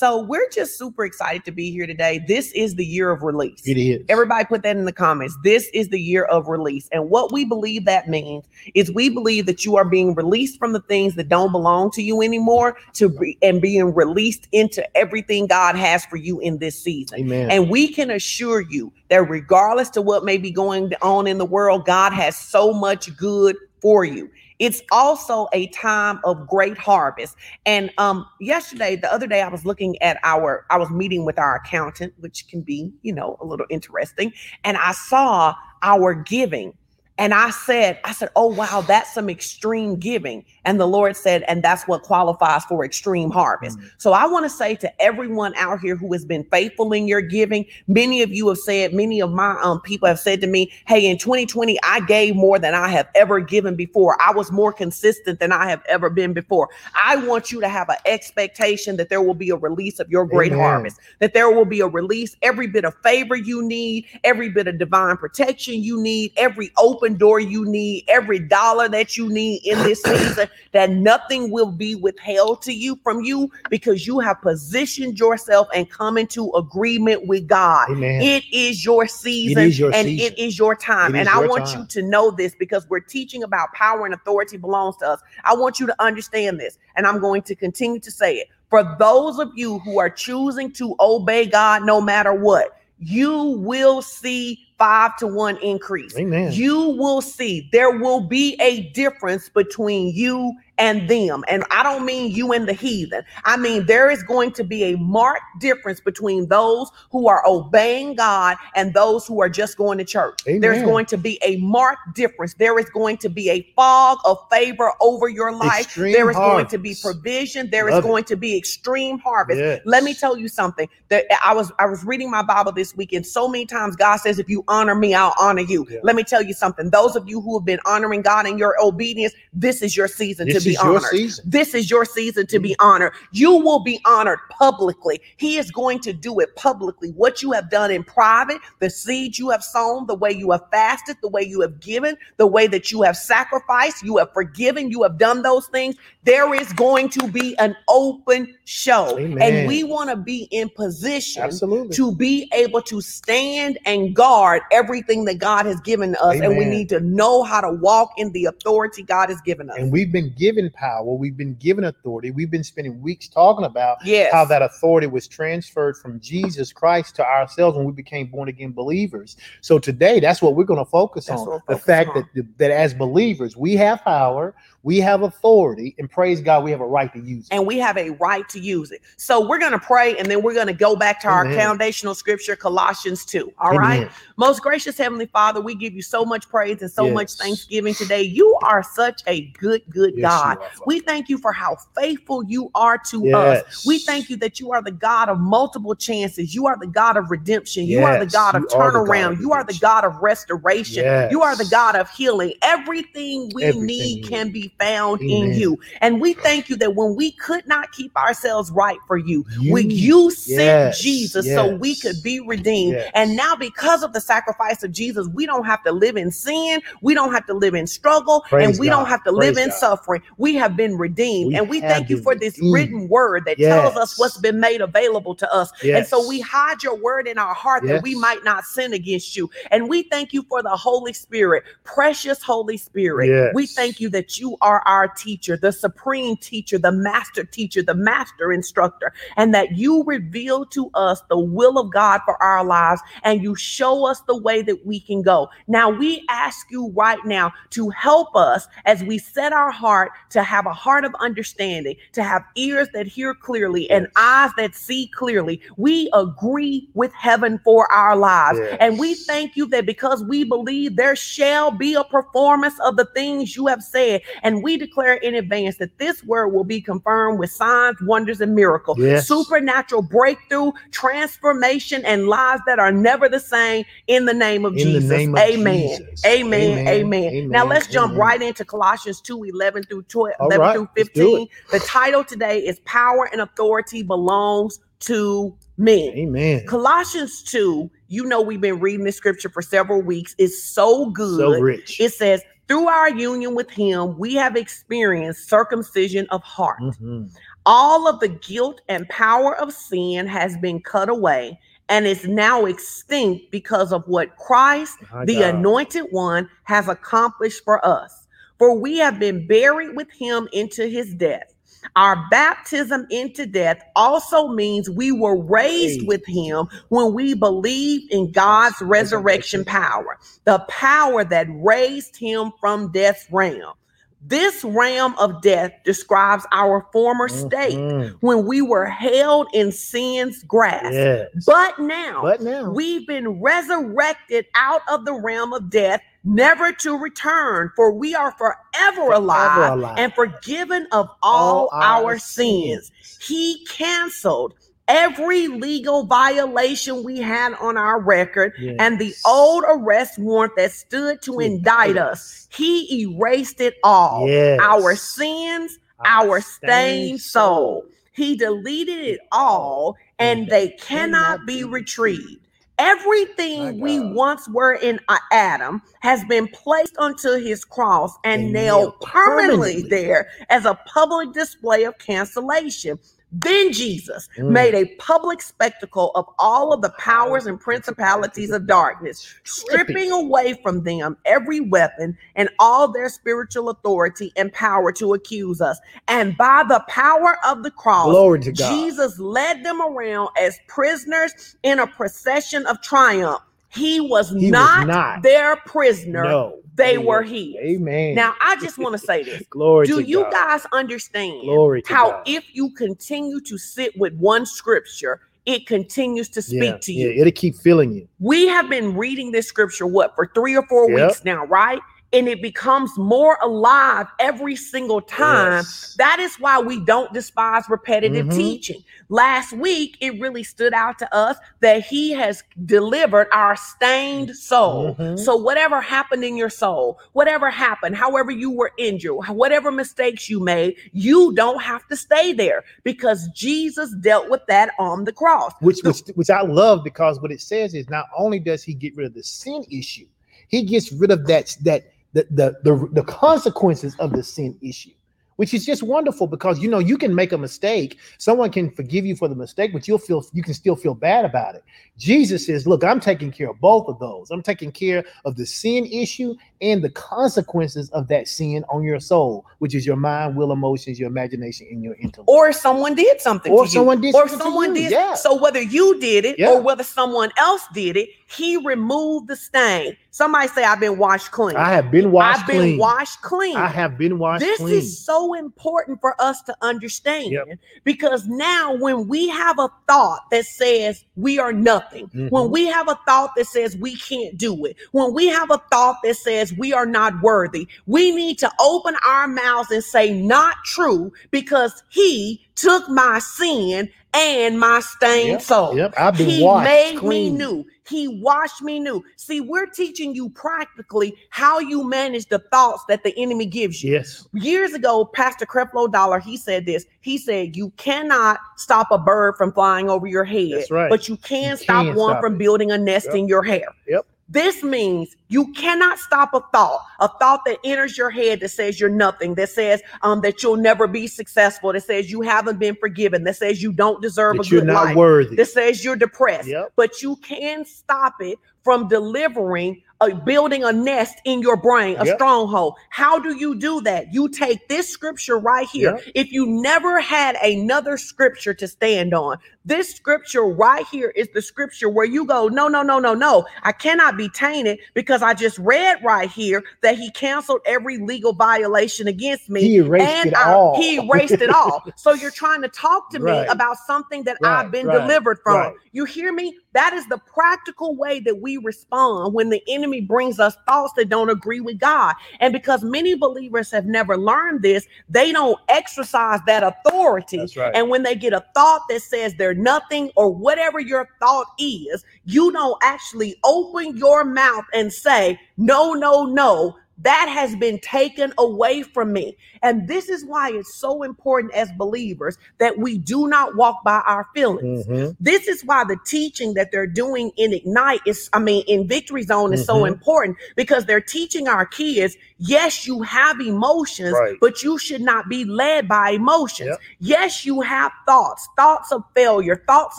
so we're just super excited to be here today. This is the year of release. It is. Everybody put that in the comments. This is the year of release. And what we believe that means is we believe that you are being released from the things that don't belong to you anymore to be and being released into everything God has for you in this season. Amen. And we can assure you that regardless to what may be going on in the world, God has so much good for you. It's also a time of great harvest. And um yesterday, the other day I was looking at our I was meeting with our accountant, which can be, you know, a little interesting, and I saw our giving and I said, I said, oh wow, that's some extreme giving. And the Lord said, and that's what qualifies for extreme harvest. Mm. So I want to say to everyone out here who has been faithful in your giving, many of you have said, many of my um people have said to me, hey, in 2020, I gave more than I have ever given before. I was more consistent than I have ever been before. I want you to have an expectation that there will be a release of your great Amen. harvest, that there will be a release, every bit of favor you need, every bit of divine protection you need, every open door you need, every dollar that you need in this season, that nothing will be withheld to you from you because you have positioned yourself and come into agreement with God. Amen. It is your season is your and season. it is your time. It and is I want time. you to know this because we're teaching about power and authority belongs to us. I want you to understand this, and I'm going to continue to say it. For those of you who are choosing to obey God no matter what, you will see five to one increase. Amen. You will see there will be a difference between you and them. And I don't mean you and the heathen. I mean, there is going to be a marked difference between those who are obeying God and those who are just going to church. There's going to be a marked difference. There is going to be a fog of favor over your life. Extreme there is going to be provision. There is Love it. going to be extreme harvest. Yes. Let me tell you something. That I was I was reading my Bible this week, and so many times God says, "If you honor me, I'll honor you." Yeah. Let me tell you something. Those of you who have been honoring God in your obedience, this is your season This to be honored. This is your season to be mm-hmm. honored. You will be honored publicly. He is going to do it publicly. What you have done in private, the seed you have sown, the way you have fasted, the way you have given, the way that you have sacrificed, you have forgiven, you have done those things. There is going to be an open show. Amen. And we want to be in position Absolutely. to be able to stand and guard everything that God has given us. And we need to know how to walk in the authority God has given us. And we've been given power. We've been given authority. We've been spending weeks talking about yes. how that authority was transferred from Jesus Christ to ourselves when we became born again believers. So today, that's what we're going to focus That's on: the fact on. that that as believers, we have power, we have authority, and praise God, we have a right to use it. and we have a right to use it. So we're going to pray and then we're going to go back to our foundational scripture, Colossians 2. All right. Amen. Most gracious Heavenly Father, we give you so much praise and so much thanksgiving today. You are such a good, good Yes, God. are, We thank you for how faithful you are to us. We thank you that you are the God of multiple chances. You are the God of redemption. You are the God of you are God turnaround. of You are the. God of restoration. You are the God of healing. Everything we Everything need can be found in you. And we thank you that when we could not keep ourselves right for you, when You- you sent yes, Jesus so we could be redeemed. Yes. And now, because of the sacrifice of Jesus, we don't have to live in sin. We don't have to live in struggle. and we God. don't have to live Praise in God. suffering. We have been redeemed. We and we thank you for this redeemed. written word that tells us what's been made available to us. And so we hide your word in our heart that we might not sin against you. And we thank you for the Holy Spirit, precious Holy Spirit. Yes. We thank you that you are our teacher, the supreme teacher, the master teacher, the master instructor, and that you reveal to us the will of God for our lives and you show us the way that we can go. Now we ask you right now to help us as we set our heart to have a heart of understanding, to have ears that hear clearly and eyes that see clearly. We agree with heaven for our lives. Yes. And we thank you that because we believe there shall be a performance of the things you have said. And we declare in advance that this word will be confirmed with signs, wonders, and miracles, Yes. supernatural breakthrough, transformation, and lives that are never the same in the name of In the Jesus. name of amen. Jesus. amen. Amen. Amen. Now let's jump Amen. right into Colossians 2 11 through 12, All 11 right, through 15. The title today is Power and Authority Belongs to Men. Amen. Colossians 2, you know, we've been reading this scripture for several weeks. It's so good. So rich. It says, through our union with him, we have experienced circumcision of heart, Mhm. All of the guilt and power of sin has been cut away and is now extinct because of what Christ, My the God. anointed one, has accomplished for us. For we have been buried with him into his death. Our baptism into death also means we were raised with him when we believed in God's resurrection Resurrection. power, the power that raised him from death's realm. This realm of death describes our former state Mhm. when we were held in sin's grasp. Yes. But now But now, we've been resurrected out of the realm of death, never to return, for we are forever Forever alive. and forgiven of all, our, sins. He canceled every legal violation we had on our record Yes. and the old arrest warrant that stood to To indict us. He erased it all. Yes. Our sins, our stained soul. He deleted it all, and they cannot be retrieved. Everything we once were in uh, Adam has been placed onto his cross and, And nailed nailed permanently, permanently. there as a public display of cancellation. Then Jesus Mm. made a public spectacle of all of the powers and principalities of darkness, stripping away from them every weapon and all their spiritual authority and power to accuse us. And by the power of the cross, Glory to God. Jesus led them around as prisoners in a procession of triumph. He was, He was not, not. their prisoner, No. they Amen. were his. Amen. Now, I just want to say this. glory Do you God. guys understand Glory how God. if you continue to sit with one scripture, it continues to speak yeah, to you? Yeah, it'll keep filling you. We have been reading this scripture, what, for three or four Yep. weeks now, right? And it becomes more alive every single time. Yes. That is why we don't despise repetitive Mhm. teaching. Last week, it really stood out to us that he has delivered our stained soul. Mhm. So, whatever happened in your soul, whatever happened, however you were injured, whatever mistakes you made, you don't have to stay there because Jesus dealt with that on the cross. which which which I love because what it says is not only does he get rid of the sin issue, he gets rid of that that the the the, the consequences of the sin issue. Which is just wonderful because you know you can make a mistake. Someone can forgive you for the mistake, but you'll feel you can still feel bad about it. Jesus says, "Look, I'm taking care of both of those. I'm taking care of the sin issue and the consequences of that sin on your soul, which is your mind, will, emotions, your imagination, and your intellect." Or someone did something Or to you. someone did or something to someone did. yeah. So whether you did it Yeah. or whether someone else did it, he removed the stain. Somebody say, I've been washed clean. I have been washed I've been clean. washed clean. I have been washed clean. this clean. is so important for us to understand Yep. because now when we have a thought that says we are nothing Mhm. when we have a thought that says we can't do it when we have a thought that says we are not worthy we need to open our mouths and say not true because he took my sin and my stained Yep, soul Yep, I've been he washed made clean. me new. He washed me new. See, we're teaching you practically how you manage the thoughts that the enemy gives you. Yes. Years ago, Pastor Creflo Dollar, he said this. He said, You cannot stop a bird from flying over your head, That's right. but you can You stop one stop from it. building a nest Yep. in your hair. Yep. This means you cannot stop a thought, a thought that enters your head that says you're nothing, that says um, that you'll never be successful, that says you haven't been forgiven, that says you don't deserve That a you're good not life, worthy. that says you're depressed. Yep. But you can stop it from delivering, uh, building a nest in your brain, a Yep. stronghold. How do you do that? You take this scripture right here. Yep. If you never had another scripture to stand on, this scripture right here is the scripture where you go, no, no, no, no, no. I cannot be tainted because I just read right here that he canceled every legal violation against me. He erased and it I- all. he erased it all. So you're trying to talk to me Right. about something that Right, I've been right, delivered from. You hear me? That is the practical way that we respond when the enemy brings us thoughts that don't agree with God. And because many believers have never learned this, they don't exercise that authority. That's right. And when they get a thought that says they're nothing or whatever your thought is, you don't actually open your mouth and say, No, no, no. That has been taken away from me. And this is why it's so important as believers that we do not walk by our feelings. Mhm. This is why the teaching that they're doing in Ignite is, I mean, in Victory Zone is so Mhm. important because they're teaching our kids, yes, you have emotions, Right. but you should not be led by emotions. Yep. Yes, you have thoughts, thoughts of failure, thoughts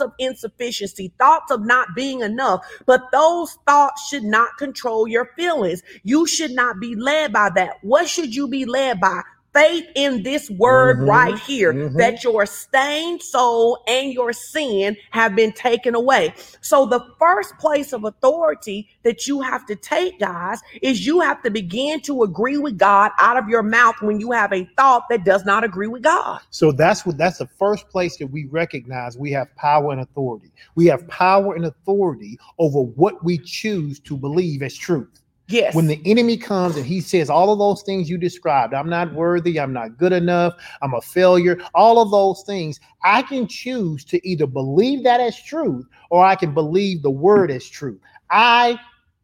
of insufficiency, thoughts of not being enough, but those thoughts should not control your feelings. You should not be led by that. What should you be led by? Faith in this word Mhm. right here Mhm. that your stained soul and your sin have been taken away. So, the first place of authority that you have to take, guys, is you have to begin to agree with God out of your mouth when you have a thought that does not agree with God. So that's what that's the first place that we recognize we have power and authority. We have power and authority over what we choose to believe as truth. Yes. When the enemy comes and he says all of those things you described, I'm not worthy, I'm not good enough, I'm a failure, all of those things, I can choose to either believe that as truth or I can believe the word as truth. I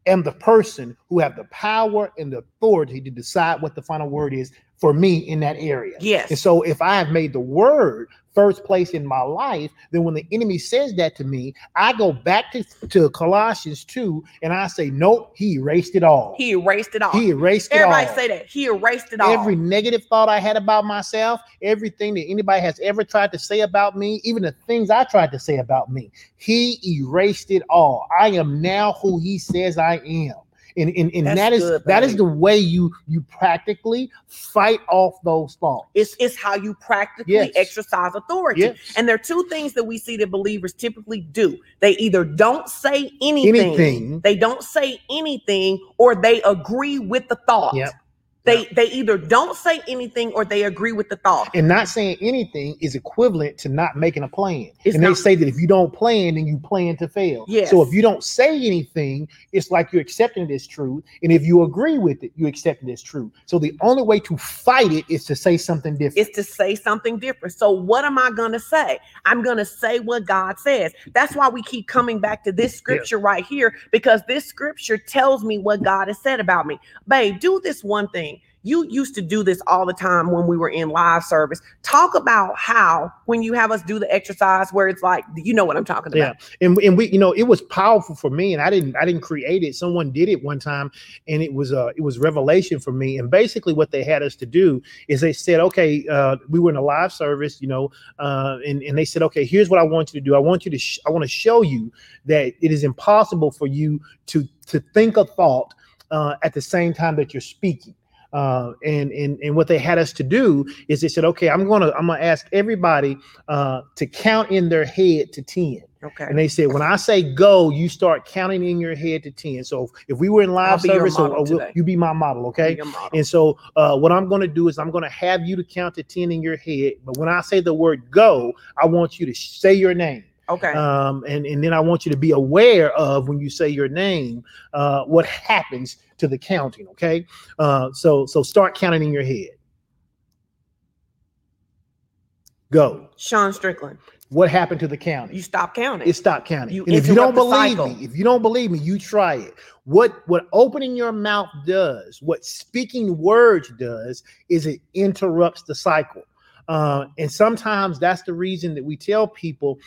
am the person who have the power and the authority to decide what the final word is for me in that area. yes. And so if I have made the word first place in my life, then when the enemy says that to me, I go back to, to Colossians 2 and I say, Nope, he erased it all. he erased it all. He erased it all. Everybody say that. He erased it all. Every negative thought I had about myself, everything that anybody has ever tried to say about me, even the things I tried to say about me, he erased it all. I am now who he says I am. And, and, and That's that is good, that is the way you you practically fight off those thoughts. It's, it's how you practically Yes. exercise authority. Yes. And there are two things that we see that believers typically do. They either don't say anything, Anything. they don't say anything, or they agree with the thought. Yep. They they either don't say anything or they agree with the thought. and not saying anything is equivalent to not making a plan. It's and not. they say that if you don't plan, then you plan to fail. Yes. So if you don't say anything, it's like you're accepting as truth. And if you agree with it, you accept it as true. So the only way to fight it is to say something different. Is to say something different. So what am I gonna say? I'm gonna say what God says. That's why we keep coming back to this scripture right here because this scripture tells me what God has said about me. Babe, do this one thing. You used to do this all the time when we were in live service. Talk about how when you have us do the exercise where it's like, you know what I'm talking about. Yeah. and, and we you know it was powerful for me and i didn't i didn't create it someone did it one time and it was uh it was revelation for me and basically what they had us to do is they said okay uh we were in a live service you know uh and, and they said okay here's what i want you to do i want you to sh- i want to show you that it is impossible for you to to think a thought uh at the same time that you're speaking uh, and and and what they had us to do is they said, okay, I'm gonna I'm gonna ask everybody uh, to count in their head to ten. Okay. And they said, when I say go, you start counting in your head to 10. So if we were in live service, model or we'll- you be my model, okay? Model. And so uh, what I'm going to do is I'm going to have you to count to 10 in your head. But when I say the word go, I want you to say your name. Okay. Um, and, and then I want you to be aware of when you say your name, uh, what happens to the counting, okay? Uh, so so start counting in your head. Go. Sean Strickland, What happened to the counting? you stop counting. it stopped counting. You and if you don't believe cycle. me, if you don't believe me, you try it. What what opening your mouth does, what speaking words does, is it interrupts the cycle. Uh, and sometimes that's the reason that we tell people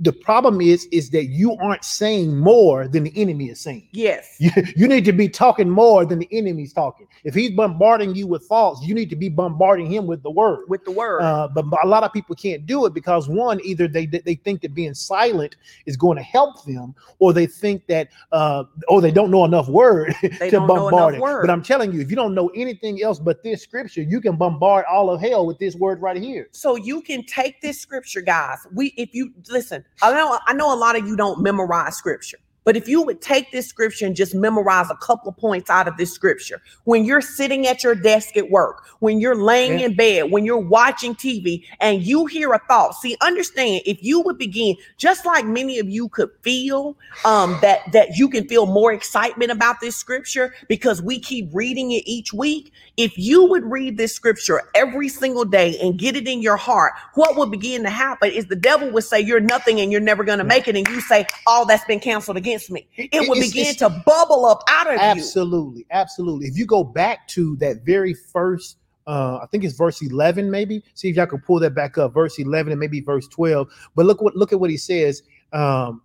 the problem is is that you aren't saying more than the enemy is saying. yes. You, you need to be talking more than the enemy's talking. If he's bombarding you with thoughts, you need to be bombarding him with the word. With the word. Uh, but, a lot of people can't do it because one, either they they think that being silent is going to help them, or they think that uh, or they don't know enough word They to bombard it. word. But I'm telling you, if you don't know anything else but this scripture, you can bombard all of hell with this word right here. So you can take this scripture guys. We if you listen i know i know a lot of you don't memorize scripture but if you would take this scripture and just memorize a couple of points out of this scripture when you're sitting at your desk at work when you're laying in bed when you're watching tv and you hear a thought see understand if you would begin just like many of you could feel um that that you can feel more excitement about this scripture because we keep reading it each week if you would read this scripture every single day and get it in your heart, what would begin to happen is the devil would say, You're nothing and you're never going to make it. And you say, Oh, that's been canceled again. Against me. It, would it's- begin it's- to bubble up out of you. Absolutely, absolutely. If you go back to that very first, uh, I think it's verse eleven, maybe. See if y'all can pull that back up, verse eleven and maybe verse twelve. But look what look at what he says. Um,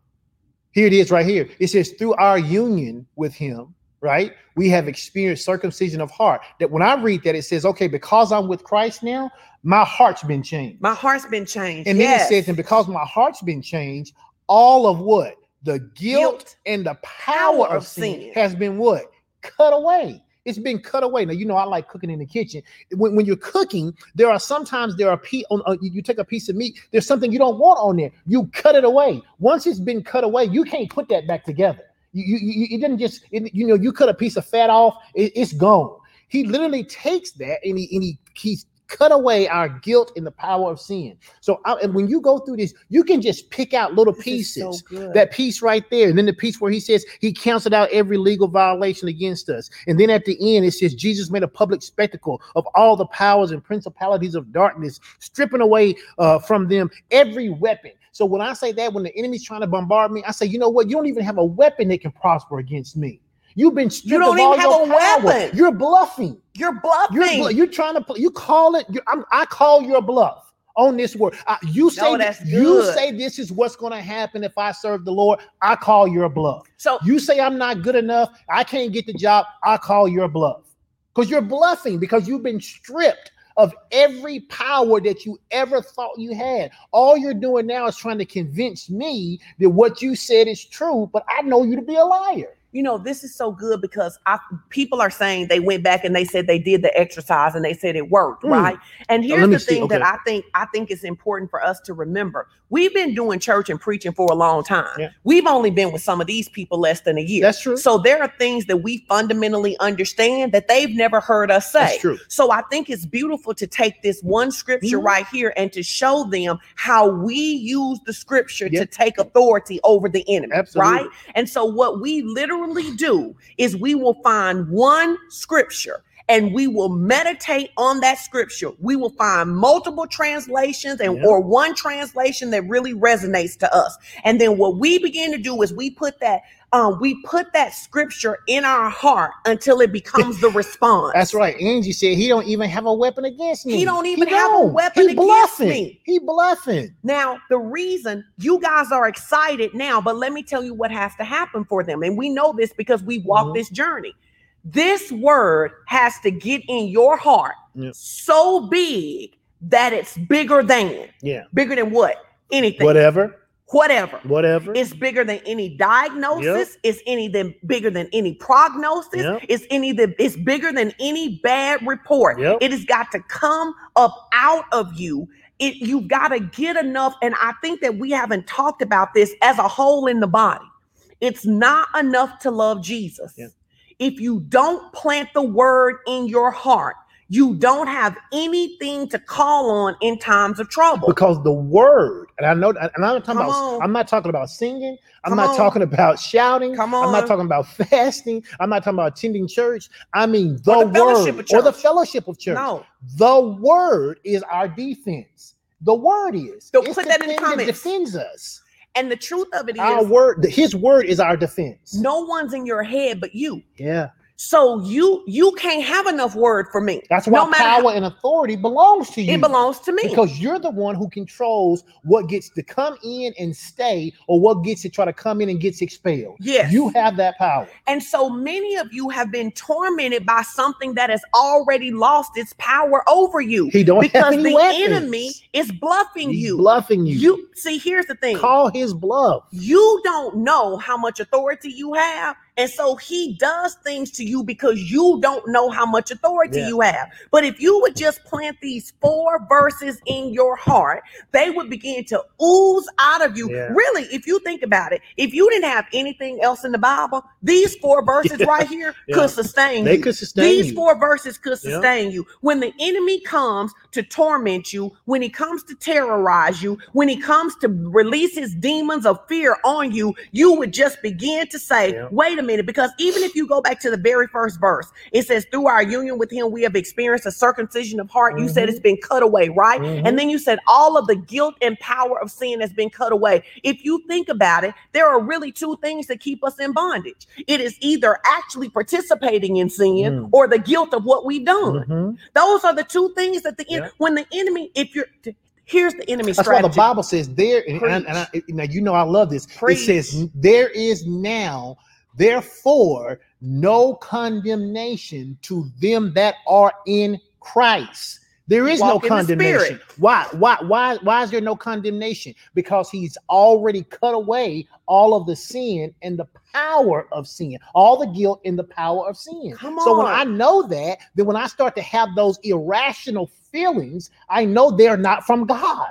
here it is, right here. It says, "Through our union with Him, right, we have experienced circumcision of heart." That when I read that, it says, "Okay, because I'm with Christ now, my heart's been changed." My heart's been changed. And yes. then it says, and because my heart's been changed, all of what? The guilt, Guilt, and the power of sin, sin. has been what? Cut away. It's been cut away. Now, you know, I like cooking in the kitchen. When, when you're cooking, there are sometimes there are pe- on uh, you, you take a piece of meat, there's something you don't want on there. You cut it away. Once it's been cut away, you can't put that back together. You, you, you it didn't just, it- you know, you cut a piece of fat off, it- it's gone. He literally takes that and he and he he's cut away our guilt and the power of sin. So I, and when you go through this, you can just pick out little This pieces. so that piece right there, and then the piece where he says he counted out every legal violation against us, and then at the end it says Jesus made a public spectacle of all the powers and principalities of darkness, stripping away uh, from them every weapon. So when I say that, when the enemy's trying to bombard me, I say, you know what? You don't even have a weapon that can prosper against me. You've been stripped don't even have a power. weapon. You're bluffing. You're bluffing. You're, blu- you're trying to pl- you call it. You, I'm, I call your bluff on this word. Uh, you say No, you say this is what's going to happen if I serve the Lord. I call your bluff. so You say I'm not good enough. I can't get the job. I call your bluff because you're bluffing because you've been stripped of every power that you ever thought you had. All you're doing now is trying to convince me that what you said is true, but I know you to be a liar. You know this is so good because I people are saying they went back and they said they did the exercise and they said it worked Mm. right and here's the see, thing that i think i think is important for us to remember we've been doing church and preaching for a long time Yeah. we've only been with some of these people less than a year That's true. so there are things that we fundamentally understand that they've never heard us say That's true. so I think it's beautiful to take this one scripture Mhm. right here and to show them how we use the scripture Yeah. to take authority over the enemy, Absolutely. right? And so what we literally do is we will find one scripture and we will meditate on that scripture. We will find multiple translations and Yeah. or one translation that really resonates to us. And then what we begin to do is we put that um, we put that scripture in our heart until it becomes the response. That's right. Angie said he don't even have a weapon against me. He don't even have a don't. weapon He against bluffing. me. He bluffing. Now, the reason you guys are excited now, but let me tell you what has to happen for them. And we know this because we walked Mhm. this journey. This word has to get in your heart Yep. so big that it's bigger than, Yeah. bigger than what? Anything. Whatever. Whatever. Whatever. It's bigger than any diagnosis. It's any than bigger than any prognosis. Yep. It's any that it's bigger than any bad report. Yep. It has got to come up out of you. It you've got to get enough. And I think that we haven't talked about this as a whole in the body. It's not enough to love Jesus. Yep. If you don't plant the word in your heart, you don't have anything to call on in times of trouble. because the word, and I know, and I'm not talking Come about. on. I'm not talking about singing. I'm Come not on. talking about shouting. Come I'm not talking about fasting. I'm not talking about attending church. I mean the, Or the fellowship word or the fellowship of church. No. The word is our defense. The word is. So put that in the comments. defends us. And the truth of it is, Our word, His word is our defense. no one's in your head but you. Yeah, So you you can't have enough word for me. that's why No power and authority belongs to you. It belongs to me. because you're the one who controls what gets to come in and stay, or what gets to try to come in and gets expelled. Yes. You have that power. and so many of you have been tormented by something that has already lost its power over you He don't have because the weapons. enemy is bluffing He's you. bluffing you. You see, here's the thing. call his bluff. you don't know how much authority you have. And so he does things to you because you don't know how much authority Yeah. you have. But if you would just plant these four verses in your heart, they would begin to ooze out of you. Yeah. Really, if you think about it, if you didn't have anything else in the Bible, these four verses Yeah. right here could sustain They you. could sustain These you. four verses could sustain you. When the enemy comes to torment you, when he comes to terrorize you, when he comes to release his demons of fear on you, you would just begin to say, wait a minute, because even if you go back to the very first verse, it says, Through our union with him, we have experienced a circumcision of heart. You said Mhm. it's been cut away, right? Mhm. And then you said all of the guilt and power of sin has been cut away. If you think about it, there are really two things that keep us in bondage. It is either actually participating in sin Mm. or the guilt of what we've done. Mhm. Those are the two things that the en- Yeah. when the enemy, if you're here's the enemy That's why the Bible says there, and, and I- and I- now you know I love this. Preach. It says there is now, therefore, no condemnation to them that are in Christ. There is Walk no condemnation. Why? Why? Why? Why is there no condemnation? Because He's already cut away all of the sin and the power of sin, all the guilt and the power of sin. Come So when. I know that, then when I start to have those irrational feelings, I know they're not from God.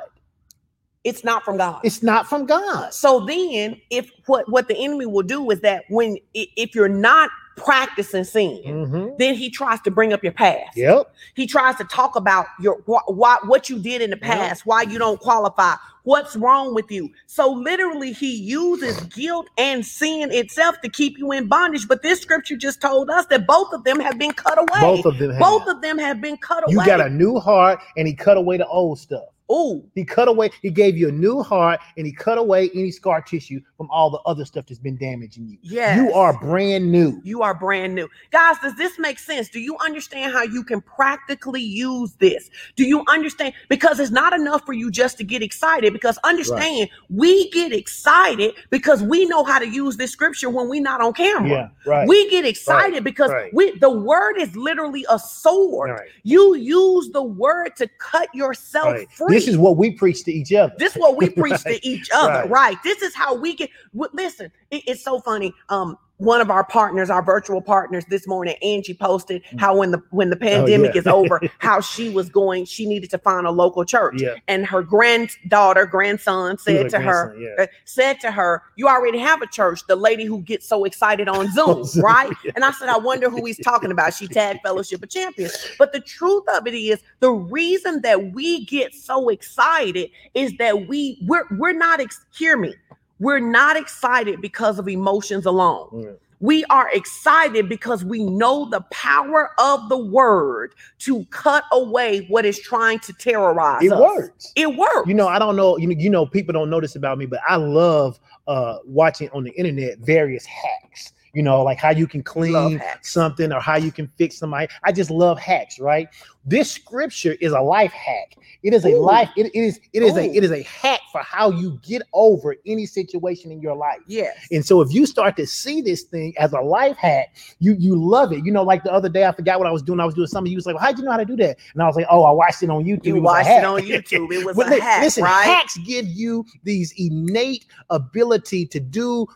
It's not from God. It's not from God. So then, if what what the enemy will do is that when if you're not practicing sin, Mhm. then he tries to bring up your past. Yep. He tries to talk about your wh- why, what you did in the past, why you don't qualify, what's wrong with you. So literally, he uses guilt and sin itself to keep you in bondage. But this scripture just told us that both of them have been cut away. Both of them. have. Both of them have been cut away. You got a new heart, and he cut away the old stuff. Ooh, He cut away. He gave you a new heart, and he cut away any scar tissue from all the other stuff that's been damaging you. Yeah, You are brand new. You are brand new. Guys, does this make sense? Do you understand how you can practically use this? Do you understand? Because it's not enough for you just to get excited. Because understand, we get excited because we know how to use this scripture when we're not on camera. Yeah. Right. We get excited because right. we the word is literally a sword. right. You use the word to cut yourself right. free. This is what we preach to each other. This is what we preach Right, to each other, right. right. This is how we get. Listen, it- it's so funny. Um, one of our partners, our virtual partners, this morning, Angie posted Mm. how when the when Oh, the pandemic yeah. is over, how she was going, she needed to find a local church, Yeah. and her granddaughter, grandson said to her, yeah. uh, said to her, "You already have a church." The lady who gets so excited on Zoom, right? And I said, "I wonder who he's talking about." She tagged Fellowship of Champions, but the truth of it is, the reason that we get so excited is that we we're we're not ex- hear me. We're not excited because of emotions alone. Mm. We are excited because we know the power of the word to cut away what is trying to terrorize It us. works. It works. You know, I don't know. You know, you know, people don't know this about me, but I love uh watching on the internet various hacks. You know, like how you can clean something or how you can fix somebody. I just love hacks, right? This scripture is a life hack. It is a Ooh. life. It, it is. It is a. It is a hack for how you get over any situation in your life. yes. And so if you start to see this thing as a life hack, you you love it. You know, like the other day, I forgot what I was doing. I was doing something. You was like, well, how'd you know how to do that? And I was like, oh, I watched it on YouTube. You It watched it on YouTube. It was a hack, listen, right? hacks give you these innate ability to do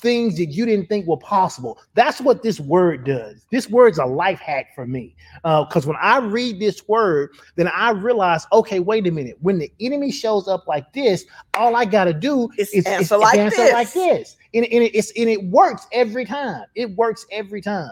things that you didn't think were possible. That's what this word does. This word's a life hack for me. Uh, because when I read this word, then I realize, okay, wait a minute. When the enemy shows up like this, all I gotta do It's is answer is like answer this. like this. And, and it- it's and it works every time. It works every time.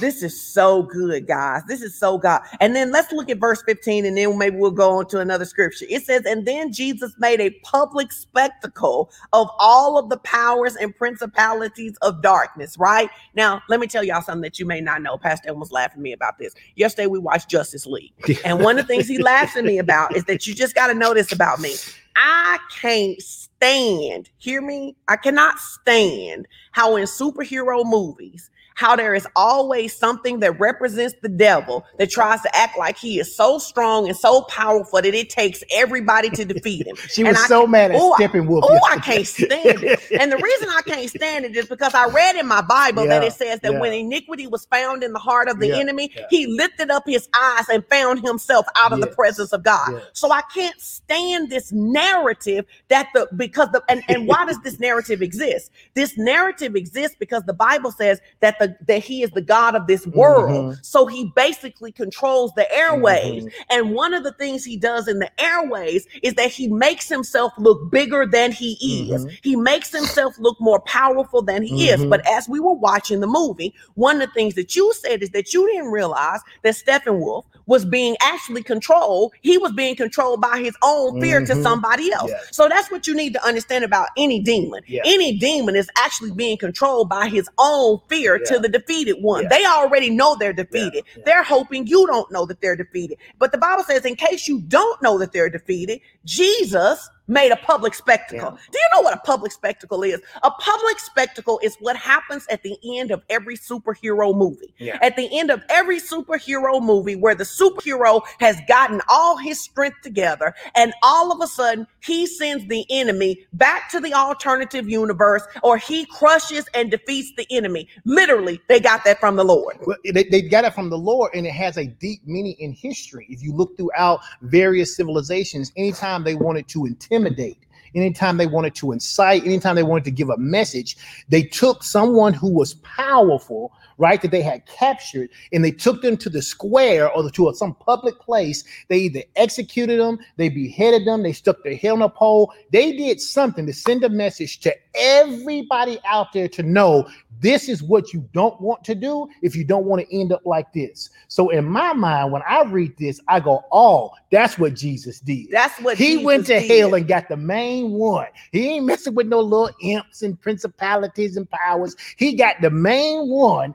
This is so good, guys. This is so God. And then let's look at verse 15 and then maybe we'll go on to another scripture. It says, And then Jesus made a public spectacle of all of the powers and principalities of darkness, right? Now, let me tell y'all something that you may not know. Pastor Ellen was laughing at me about this. Yesterday, we watched Justice League. And one of the things he laughs at me about is that you just got to know this about me. I can't stand, hear me? I cannot stand how in superhero movies, how there is always something that represents the devil that tries to act like he is so strong and so powerful that it takes everybody to defeat him. She And was I so mad at oh, I- Steppenwolf. Oh, I can't stand it. And the reason I can't stand it is because I read in my Bible that it says that yeah. when iniquity was found in the heart of the Yeah, enemy, yeah. he lifted up his eyes and found himself out of the presence of God. So I can't stand this narrative that the because the and, and why does this narrative exist? This narrative exists because the Bible says that the the that he is the god of this world. Mhm. So he basically controls the airways. Mhm. And one of the things he does in the airways is that he makes himself look bigger than he is. Mhm. He makes himself look more powerful than he is. Mhm. But as we were watching the movie, one of the things that you said is that you didn't realize that Steppenwolf was being actually controlled. He was being controlled by his own fear to Mhm. somebody else. Yeah. So that's what you need to understand about any demon. Yeah. Any demon is actually being controlled by his own fear to Yeah. the defeated one. They already know they're defeated. They're hoping you don't know that they're defeated. But the Bible says, in case you don't know that they're defeated, Jesus made a public spectacle. Yeah. Do you know what a public spectacle is? A public spectacle is what happens at the end of every superhero movie. Yeah. At the end of every superhero movie, where the superhero has gotten all his strength together, and all of a sudden he sends the enemy back to the alternative universe, or he crushes and defeats the enemy. Literally, they got that from the Lord. Well, they, they got it from the Lord, and it has a deep meaning in history. If you look throughout various civilizations, anytime they wanted to intimidate, anytime they wanted to incite, anytime they wanted to give a message, they took someone who was powerful, right, that they had captured, and they took them to the square or to a, some public place. They either executed them, they beheaded them, they stuck their head on a pole. They did something to send a message to everybody out there to know this is what you don't want to do if you don't want to end up like this. So in my mind, when I read this, I go, "Oh, that's what Jesus did." That's what he Jesus went to did. hell and got the main one. He ain't messing with no little imps and principalities and powers. He got the main one,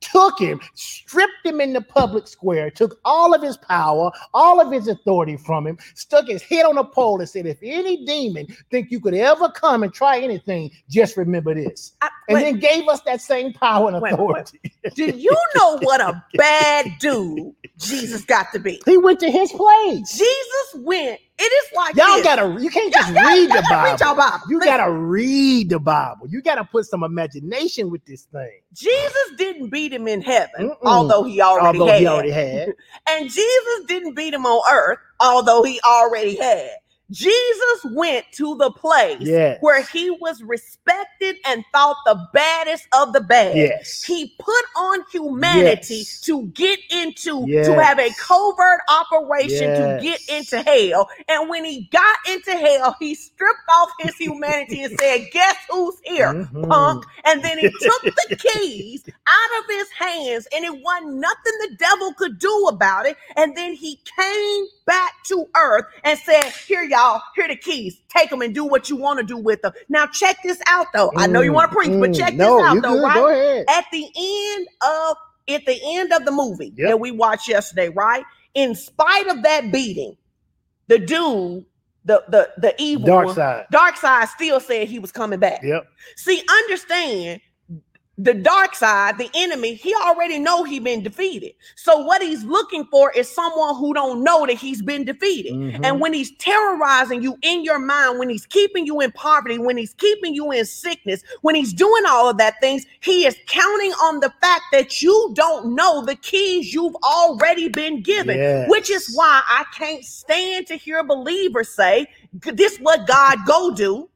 took him, stripped him in the public square, took all of his power, all of his authority from him, stuck his head on a pole and said, "If any demon think you could ever come and try anything, just remember this." I- And wait, then gave us that same power and Wait, wait, authority. do you know what a bad dude Jesus got to be? He went to his place. Jesus went. It is like Y'all this. gotta. You can't just y'all- read y'all the gotta Bible. Bible. You Listen, gotta read the Bible. You gotta put some imagination with this thing. Jesus didn't him in heaven, Mm-mm. although he already Although had. he already had. And Jesus didn't beat him on earth, although he already had. Jesus went to the place Yes. where he was respected and thought the baddest of the bad. Yes. He put on humanity Yes. to get into, to have a covert operation to get into hell. And when he got into hell, he stripped off his humanity and said, Guess who's here? Mhm. Punk. And then he took the keys out of his hands, and it wasn't nothing the devil could do about it. And then he came back to earth and said, Here, y'all, here are the keys. Take them and do what you want to do with them. Now, check this out, though. I know you want to preach, but Mm, check no, this out, though, good. right? At the end of at the end of the movie Yep. that we watched yesterday, right? In spite of that beating, the dude, the the the evil Dark side. Dark side still said he was coming back. Yep. See, understand the dark side, the enemy, he already know he been defeated. So what he's looking for is someone who don't know that he's been defeated. Mhm. And when he's terrorizing you in your mind, when he's keeping you in poverty, when he's keeping you in sickness, when he's doing all of that things, he is counting on the fact that you don't know the keys you've already been given, Yes. which is why I can't stand to hear believers say, this what God go do.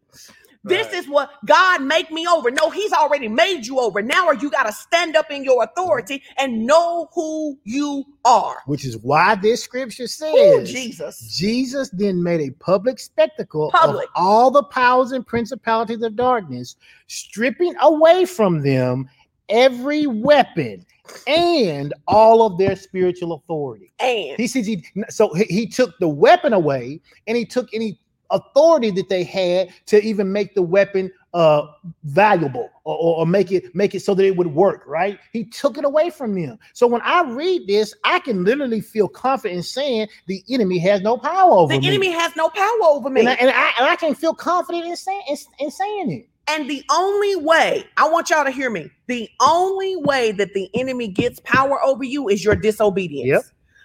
This Right. is what God make me over. No, he's already made you over. Now you got to stand up in your authority and know who you are. Which is why this scripture says Jesus. Jesus then made a public spectacle Public. of all the powers and principalities of darkness, stripping away from them every weapon and all of their spiritual authority. And He says he so he, he took the weapon away and he took any authority that they had to even make the weapon uh valuable or, or, or make it make it so that it would work right he took it away from them so when i read this i can literally feel confident in saying the enemy has no power over the me the enemy has no power over me. and I, and, I, and I can feel confident in saying in, in saying it And the only way, I want y'all to hear me, the only way that the enemy gets power over you is your disobedience. Yep.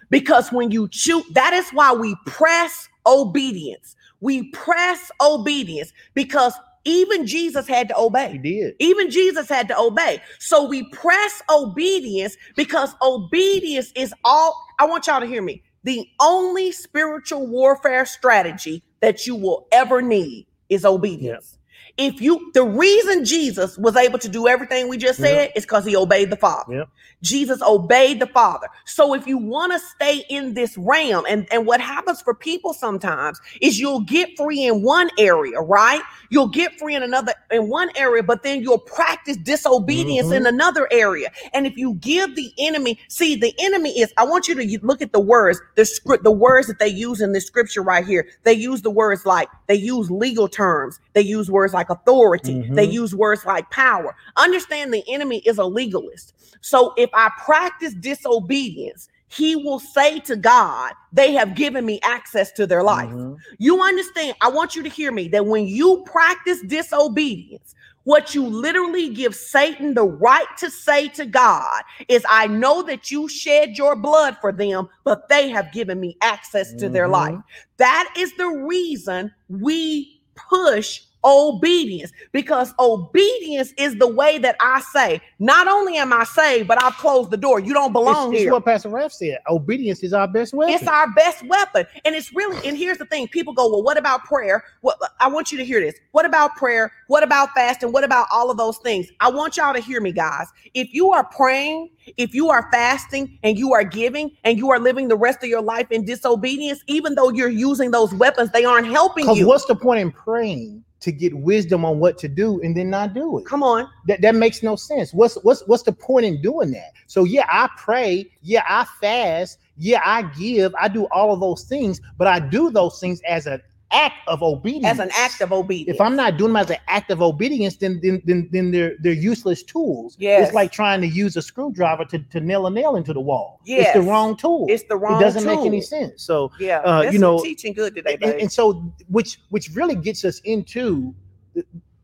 Because when you choose, that is why we press obedience. We press obedience because even Jesus had to obey. he did Even Jesus had to obey. So we press obedience because obedience is all. I want y'all to hear me. The only spiritual warfare strategy that you will ever need is obedience. If you the reason Jesus was able to do everything we just said is because he obeyed the Father. Yeah. Jesus obeyed the Father. So if you want to stay in this realm, and, and what happens for people sometimes is you'll get free in one area, right? You'll get free in another in one area, but then you'll practice disobedience in mm-hmm. another area. And if you give the enemy, see, the enemy is, I want you to look at the words, the script, the words that they use in the scripture right here. They use the words like they use legal terms, they use words like authority, they Mhm. use words like power. Understand the enemy is a legalist. So if I practice disobedience, he will say to God, They have given me access to their life. Mhm. You understand? I want you to hear me that when you practice disobedience, what you literally give Satan the right to say to God is, I know that you shed your blood for them, but they have given me access to their Mhm. life. That is the reason we push obedience because obedience is the way that I say, not only am I saved, but I've closed the door. You don't belong It's, it's here. what Pastor Ralph said. Obedience is our best weapon. It's our best weapon. And it's really, and here's the thing people go, well, what about prayer? What I want you to hear this. What about prayer? What about fasting? What about all of those things? I want y'all to hear me, guys. If you are praying, if you are fasting and you are giving and you are living the rest of your life in disobedience, even though you're using those weapons, they aren't helping you. what's the point in praying to get wisdom on what to do and then not do it? Come on. That that makes no sense. What's what's what's the point in doing that? So yeah, I pray, yeah, I fast, yeah, I give, I do all of those things, but I do those things as an act of obedience. As an act of obedience. if I'm not doing them as an act of obedience, then then then, then they're they're useless tools. Yes. It's like trying to use a screwdriver to, to nail a nail into the wall. It's the wrong tool. it's the wrong it doesn't make any sense. So Yeah. uh, you know, teaching good today, and, and so which which really gets us into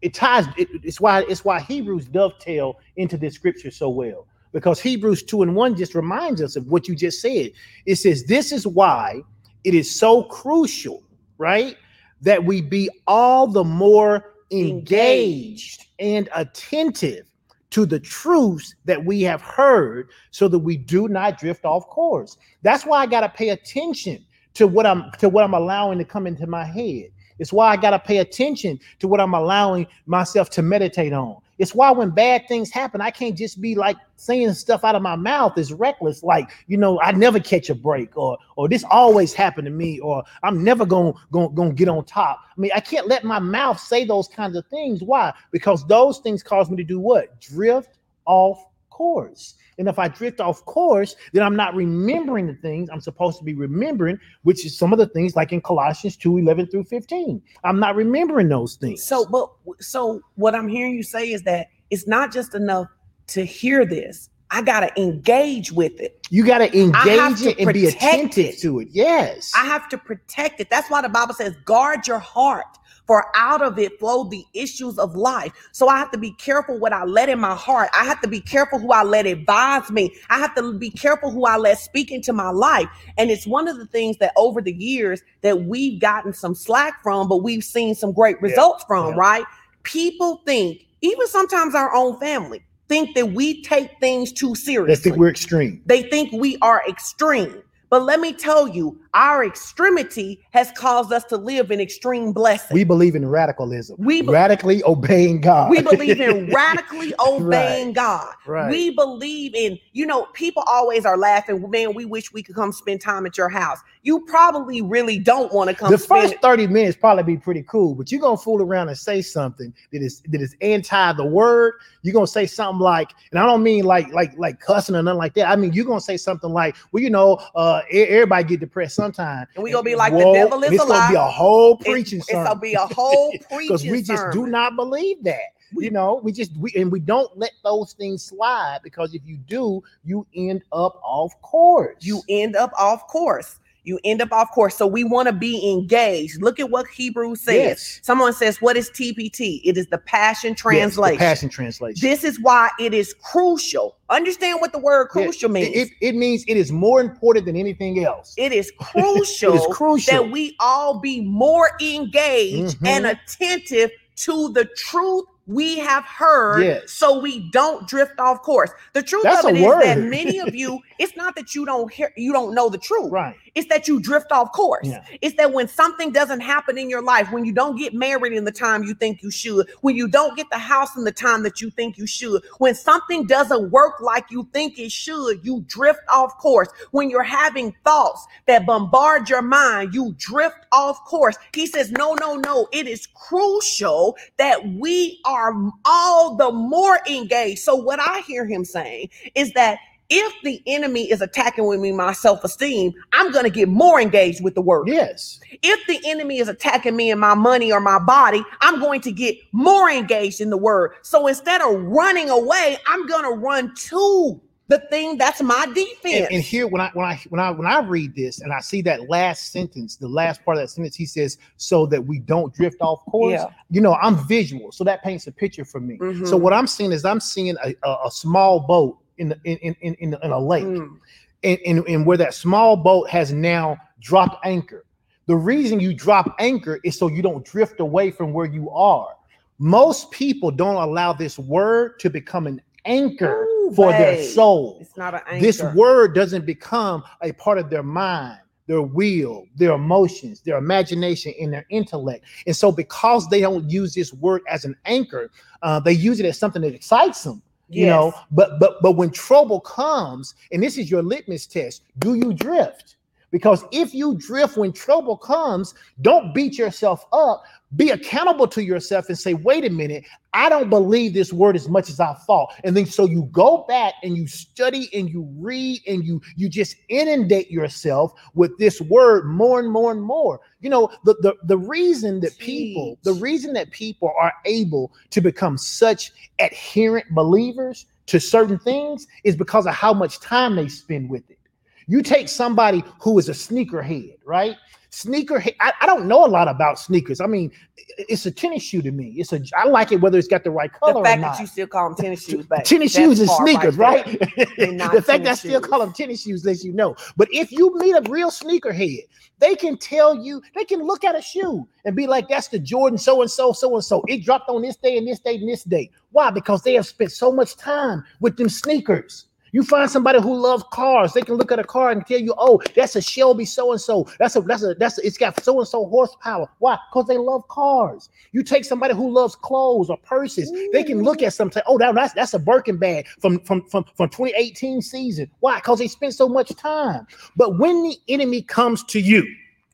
it ties it, it's why it's why hebrews dovetail into this scripture so well because hebrews 2 and 1 just reminds us of what you just said it says this is why it is so crucial right that we be all the more engaged and attentive to the truths that we have heard so that we do not drift off course that's why i got to pay attention to what I'm to what I'm allowing to come into my head. It's why I gotta pay attention to what I'm allowing myself to meditate on. It's why when bad things happen, I can't just be like saying stuff out of my mouth is reckless, like you know, I never catch a break, or or this always happened to me, or I'm never gonna gonna, gonna get on top. I mean, I can't let my mouth say those kinds of things. Why? Because those things cause me to do what? Drift off course. And if I drift off course, then I'm not remembering the things I'm supposed to be remembering, which is some of the things like in Colossians 2 11 through 15. I'm not remembering those things. So, but so what I'm hearing you say is that it's not just enough to hear this. I gotta engage with it. you got to have engage it and be attentive it. to it. Yes. I have to protect it. That's why the Bible says, guard your heart, for out of it flow the issues of life. So I have to be careful what I let in my heart. I have to be careful who I let advise me. I have to be careful who I let speak into my life. And it's one of the things that over the years that we've gotten some slack from, but we've seen some great Yeah, results from, yeah. right? People think, even sometimes our own family, think that we take things too seriously. They think we're extreme. They think we are extreme. But let me tell you, our extremity has caused us to live in extreme blessing. We believe in radicalism. We be- radically obeying God. We believe in radically obeying God. Right. We believe in, you know, people always are laughing, man, we wish we could come spend time at your house. You probably really don't want to come the first 30 minutes probably be pretty cool, but you're gonna fool around and say something that is that is anti the word. You're gonna say something like, and I don't mean like like like cussing or nothing like that. I mean you're gonna say something like, well, you know, uh everybody get depressed sometime. And we gonna be like, the devil is alive. it's gonna be a whole It's- preaching it's gonna be a whole preaching because we just do not believe that. You know, we just we and we don't let those things slide because if you do, you end up off course. you end up off course. You end up off course. So we want to be engaged. Look at what Hebrew says. Yes. Someone says, What is TPT? It is the Passion Yes, the Translation. passion translation. This is why it is crucial. Understand what the word crucial means. It, it, it means it is more important than anything else. it is crucial, it is crucial. that we all be more engaged Mhm. and attentive to the truth we have heard Yes. so we don't drift off course. The truth That's of it is is that many of you, it's not that you don't hear you don't know the truth. Right. It's that you drift off course. Yeah. It's that when something doesn't happen in your life, when you don't get married in the time you think you should, when you don't get the house in the time that you think you should, when something doesn't work like you think it should, you drift off course. When you're having thoughts that bombard your mind, you drift off course. He says, No, no, no. It is crucial that we are all the more engaged. So, what I hear him saying is that if the enemy is attacking with me my self-esteem i'm going to get more engaged with the word Yes. if the enemy is attacking me in my money or my body i'm going to get more engaged in the word so instead of running away i'm going to run to the thing that's my defense And, and here, when I when I when I when I read this and I see that last sentence, the last part of that sentence, he says, "So that we don't drift off course." Yeah. You know, I'm visual, so that paints a picture for me. Mhm. So what I'm seeing is I'm seeing a, a, a small boat in the in in in, in, a lake, Mm. and, and and where that small boat has now dropped anchor. The reason you drop anchor is so you don't drift away from where you are. Most people don't allow this word to become an anchor Ooh, for their soul it's not an anchor. this word doesn't become a part of their mind their will their emotions their imagination and their intellect and so because they don't use this word as an anchor uh, they use it as something that excites them you know but but but when trouble comes and this is your litmus test do you drift because if you drift when trouble comes don't beat yourself up. Be accountable to yourself and say wait a minute. I don't believe this word as much as i thought. And then so you go back and you study and you read and you you just inundate yourself with this word more and more and more. You know the the, the reason that people the reason that people are able to become such adherent believers to certain things is because of how much time they spend with it you take somebody who is a sneakerhead, right? Sneakerhead. I, I don't know a lot about sneakers. I mean, it's a tennis shoe to me. It's a. I like it whether it's got the right color the fact that you still call them tennis shoes, babe, tennis shoes and sneakers, right? The fact that I still call them tennis shoes lets you know. But if you meet a real sneakerhead, they can tell you. They can look at a shoe and be like, "That's the Jordan so and so, so and so. It dropped on this day and this day and this day." Why? Because they have spent so much time with them sneakers. You find somebody who loves cars, they can look at a car and tell you, "Oh, that's a Shelby so and so. That's a that's a that's a, it's got so and so horsepower." Why? Because they love cars. You take somebody who loves clothes or purses, they can look at something. Oh, that, that's that's a Birkin bag from from from from 2018 season. Why? Because they spent so much time. But when the enemy comes to you,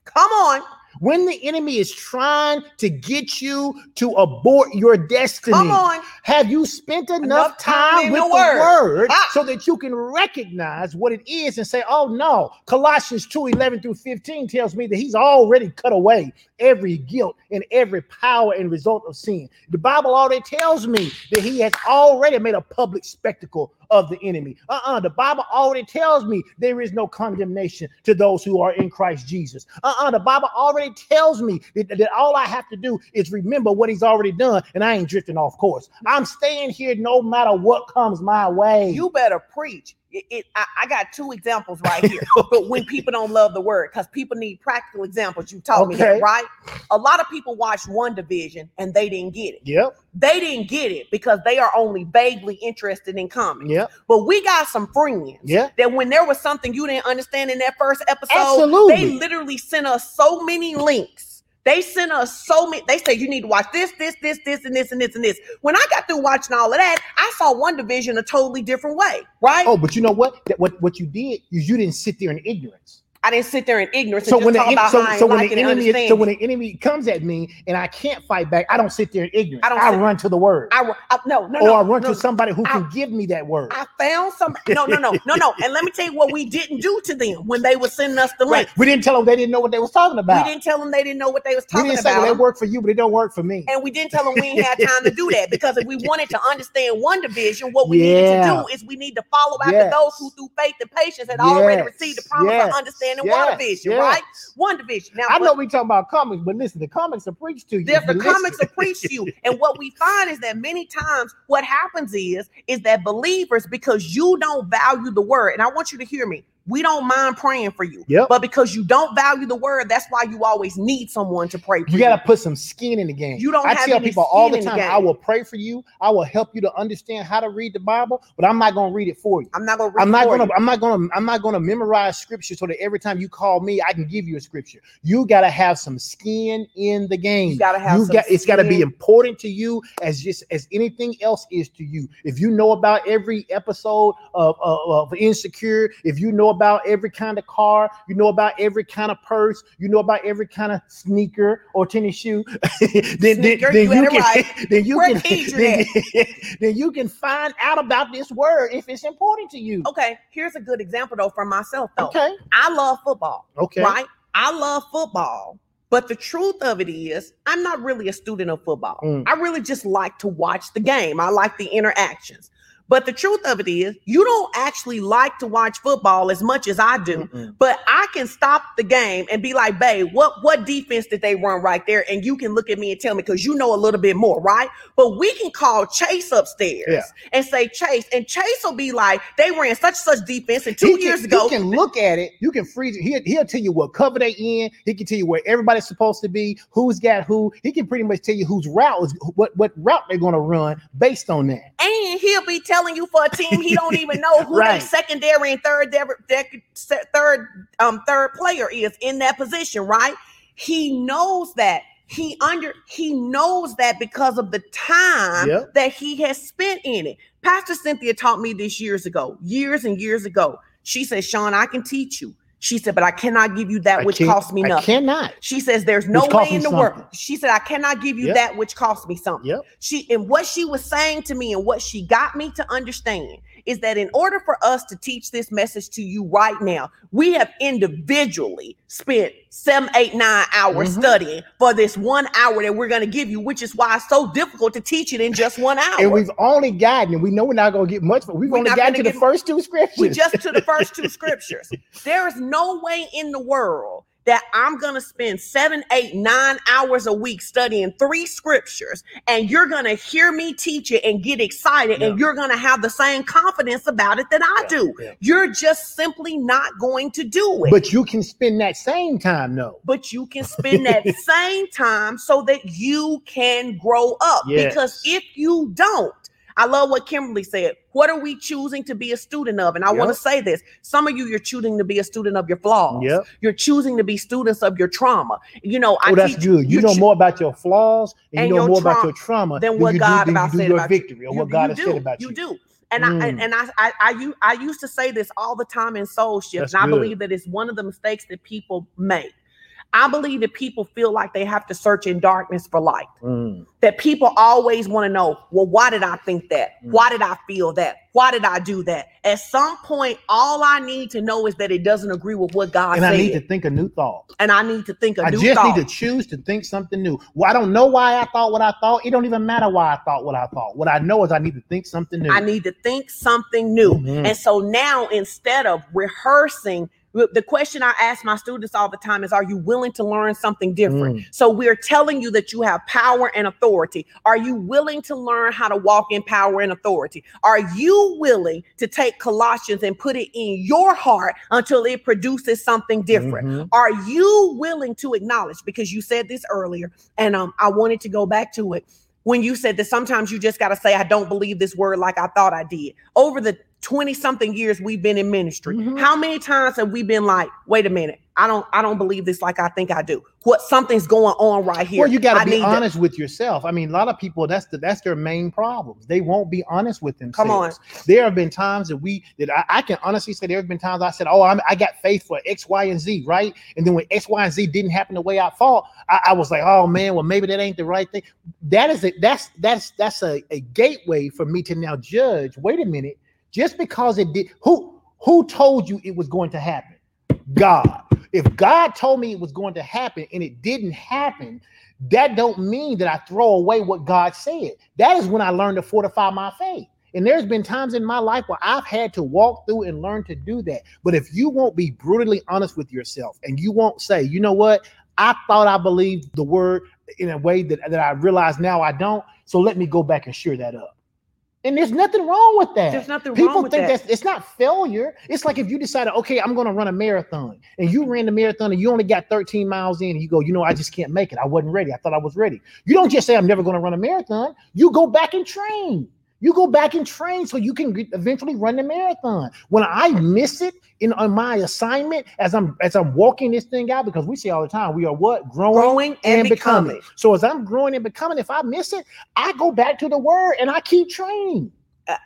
Come on, when the enemy is trying to get you to abort your destiny, come on. have you spent enough, Enough time time, with the word. word, Ah. so that you can recognize what it is and say, oh no, Colossians 2 11 through 15 tells me that he's already cut away every guilt and every power and result of sin. The Bible already tells me that he has already made a public spectacle of the enemy. Uh-uh. The Bible already tells me there is no condemnation to those who are in Christ Jesus. Uh-uh. The Bible already tells me that, that all I have to do is remember what he's already done, and I ain't drifting off course. I'm staying here no matter what comes my way. You better preach. It, it- I, I got two examples right here. but when people don't love the word, because people need practical examples. You taught me that, right? A lot of people watch WandaVision and they didn't get it. Yep, They didn't get it because they are only vaguely interested in comics. yep, But we got some friends yeah. that when there was something you didn't understand in that first episode, Absolutely. they literally sent us so many links. They sent us so many. They said you need to watch this, this, this, this, and this, and this, and this. When I got through watching all of that, I saw WandaVision a totally different way. Right? Oh, but you know what? That what what you did is you didn't sit there in ignorance. I didn't sit there in ignorance So and when the talk about so, I so when the enemy understanding. so when the enemy comes at me and I can't fight back, I don't sit there in ignorance. I I, don't sit- run to the word, I, I no no or no I run no, to somebody who I- can give me that word. I found some. No no no no no. And let me tell you what we didn't do to them when they were sending us the Right. link. We didn't tell them they didn't know what they was talking about. We didn't tell them they didn't know what they was talking We didn't say about. well, they work for you, but it don't work for me. And we didn't tell them we ain't had time to do that because if we wanted to understand WandaVision, what we needed to do is we need to follow after Yes. those who through faith and patience had already received the promise Yes. of understanding Yes. WandaVision, right? WandaVision. Now, I know we talking about comics, but listen, the comics are preached to you. the, the comics are preached to you. And what we find is that many times what happens is, is that believers, because you don't value the word, and I want you to hear me, We don't mind praying for you. Yep. But because you don't value the word, that's why you always need someone to pray for You you. got to put some skin in the game. You don't I tell people all the in the time, I will pray for you. I will help you to understand how to read the Bible, but I'm not going to read it for you. I'm not gonna read I'm not gonna. you. I'm not gonna. I'm not gonna memorize scripture so that every time you call me, I can give you a scripture. You gotta have some skin in the game. You gotta have You some got. It's gotta be important to you as just as anything else is to you. If you know about every episode of, of, of Insecure, if you know about every kind of car, you know about every kind of purse, you know about every kind of sneaker or tennis shoe, then then, Sneaker, then you you can right. then you Where can then, then you can find out about this word if it's important to you. Okay, here's a good example though for myself though. Okay. I love football, Okay. right? I love football. But the truth of it is, I'm not really a student of football. Mm. I really just like to watch the game. I like the interactions. But the truth of it is, you don't actually like to watch football as much as I do. Mm-mm. But I can stop the game and be like, babe, what what defense did they run right there? And you can look at me and tell me because you know a little bit more, right? But we can call Chase upstairs Yeah. and say Chase, and Chase will be like, they ran such and such defense, and two He can- years ago, you can look at it. You can freeze it. He'll, he'll tell you what cover they in. He can tell you where everybody's supposed to be, who's got who. He can pretty much tell you whose route is what what route they're going to run based on that. and he'll be telling you for a team he don't even know who Right. secondary and third third um third player is in that position, right? He knows that. He under he knows that because of the time Yep. that he has spent in it. Pastor Cynthia taught me this years ago, years and years ago. She said, "Sean, I can teach you." She said, "But I cannot give you that I which costs me I nothing." cannot. She says, "There's no Which way in the world." She said, "I cannot give you Yep. that which costs me something." Yep. She and what she was saying to me and what she got me to understand is that in order for us to teach this message to you right now, we have individually spent seven, eight, nine hours Mhm. studying for this one hour that we're going to give you, which is why it's so difficult to teach it in just one hour. And we've only gotten, and we know we're not going to get much, but we've We're only gotten gonna the first two scriptures. we just to the first two scriptures. There is no way in the world that I'm gonna spend seven, eight, nine hours a week studying three scriptures, and you're gonna hear me teach it and get excited, and you're gonna have the same confidence about it that I Yeah, do. yeah. You're just simply not going to do it. But you can spend that same time, no. but you can spend that same time so that you can grow up. Yes. Because if you don't, I love what Kimberly said. What are we choosing to be a student of? And I want to say this. Some of you, you're choosing to be a student of your flaws. Yep. You're choosing to be students of your trauma. You know, I Oh, that's teach good. You you're know choo- more about your flaws and, and you know more about your trauma than what God do, about you do your about you. victory or You- what God has do. said about you. You do. And I and, mm. I, I and I used to say this all the time in soul shift, That's and I good. believe that it's one of the mistakes that people make. I believe that people feel like they have to search in darkness for light. Mm. That people always want to know, well, why did I think that? Mm. Why did I feel that? Why did I do that? At some point, all I need to know is that it doesn't agree with what God said. And said, I need to think a new thought. and I need to think a I new thought. I just need to choose to think something new. Well, I don't know why I thought what I thought. It don't even matter why I thought what I thought. What I know is I need to think something new. I need to think something new. Mhm. And so now, instead of rehearsing, the question I ask my students all the time is Are you willing to learn something different? Mm. So, we're telling you that you have power and authority. Are you willing to learn how to walk in power and authority? Are you willing to take Colossians and put it in your heart until it produces something different? Mhm. Are you willing to acknowledge? Because you said this earlier, and um, I wanted to go back to it when you said that sometimes you just got to say, I don't believe this word like I thought I did. Over the 20 something years we've been in ministry, Mhm. how many times have we been like, wait a minute, I don't, I don't believe this like I think I do. What something's going on right here. Well, you got to be honest with yourself. I mean, a lot of people that's the, that's their main problems. They won't be honest with themselves. Come on. There have been times that we that I, I can honestly say there have been times I said, "Oh, I'm, I got faith for X, Y, and Z," right? And then when X, Y, and Z didn't happen the way I thought, I, I was like, "Oh man, well maybe that ain't the right thing." That is a that's that's that's a, a gateway for me to now judge. Wait a minute, just because it did, who who told you it was going to happen? God. If God told me it was going to happen and it didn't happen, that don't mean that I throw away what God said. That is when I learned to fortify my faith. And there's been times in my life where I've had to walk through and learn to do that. But if you won't be brutally honest with yourself and you won't say, you know what, I thought I believed the word in a way that, that I realize now I don't. So let me go back and share that up. And there's nothing wrong with that. There's nothing People wrong with think that. that's it's not failure. It's like if you decided, okay, I'm going to run a marathon, and you ran the marathon, and you only got 13 miles in, and you go, you know, I just can't make it. I wasn't ready. I thought I was ready. You don't just say I'm never going to run a marathon. You go back and train. You go back and train so you can eventually run the marathon. When I miss it in on my assignment as I'm as I'm walking this thing out, because we say all the time, we are what growing, Growing and, and becoming. becoming. So as I'm growing and becoming, if I miss it, I go back to the word and I keep training.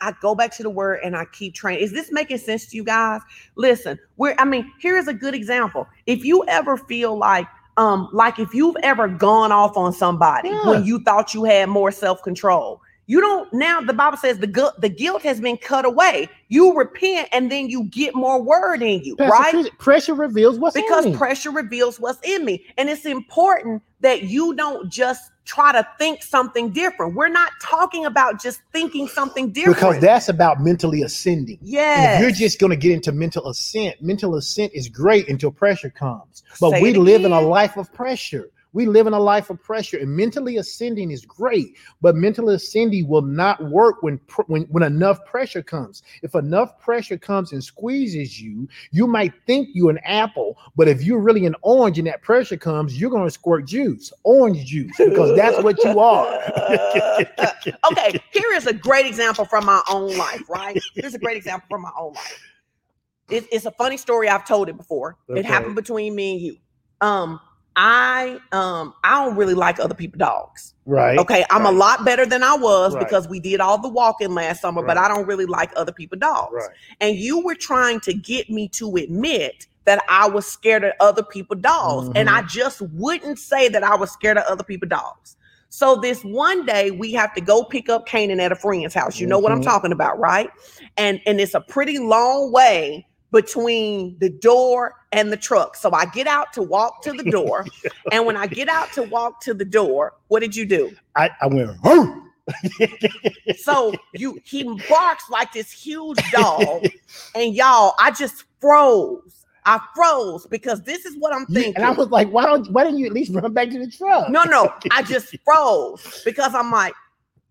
I- go back to the word and I keep training. Is this making sense to you guys? Listen, we're I mean, here's a good example. If you ever feel like um like if you've ever gone off on somebody Yeah. when you thought you had more self-control, you don't now the Bible says the gu- the guilt has been cut away. You repent and then you get more word in you, Pastor right? Chris, Pressure reveals what's because in me. pressure reveals what's in me. And it's important that you don't just try to think something different. We're not talking about just thinking something different. because that's about mentally ascending. Yes. You're just going to get into mental assent, mental assent is great until pressure comes. But Say we live in a life of pressure. We live in a life of pressure, and mentally ascending is great. But mental ascending will not work when when when enough pressure comes. If enough pressure comes and squeezes you, you might think you're an apple, but if you're really an orange and that pressure comes, you're going to squirt juice, orange juice, because that's what you are. okay, here is a great example from my own life, right? Here's a great example from my own life. It- it's a funny story. I've told it before. Okay. It happened between me and you. Um, I um I don't really like other people dogs. Right. Okay, I'm a lot better than I was Right. because we did all the walking last summer, but I don't really like other people dogs. Right. And you were trying to get me to admit that I was scared of other people dogs, and Mm-hmm. I just wouldn't say that I was scared of other people dogs. So this one day we have to go pick up Canaan at a friend's house. You know what I'm Mhm. talking about, right? And and it's a pretty long way between the door and the truck. So I get out to walk to the door, and when I get out to walk to the door, what did you do? I, I went, "Huh." So you he barks like this huge dog, and y'all, I just froze. I froze because this is what I'm thinking. and I was like, why don't why didn't you at least run back to the truck? no, no, I just froze because I'm like,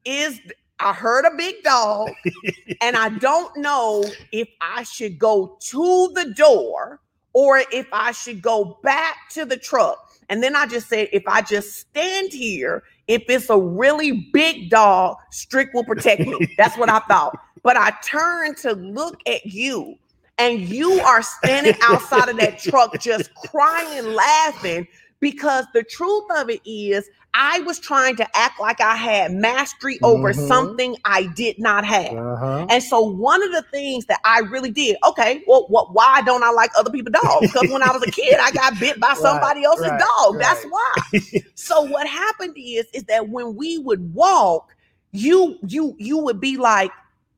is I heard a big dog, and I don't know if I should go to the door or if I should go back to the truck. And then I just said, if I just stand here, if it's a really big dog, Strick will protect me. That's what I thought. But I turned to look at you, and you are standing outside of that truck just crying and laughing because the truth of it is, I was trying to act like I had mastery over Mhm. something I did not have. Uh-huh. And so one of the things that I really did, okay, well, what why don't I like other people's dogs? Because when I was a kid, I got bit by somebody else's right, dog. That's why. so what happened is is that when we would walk, you you you would be like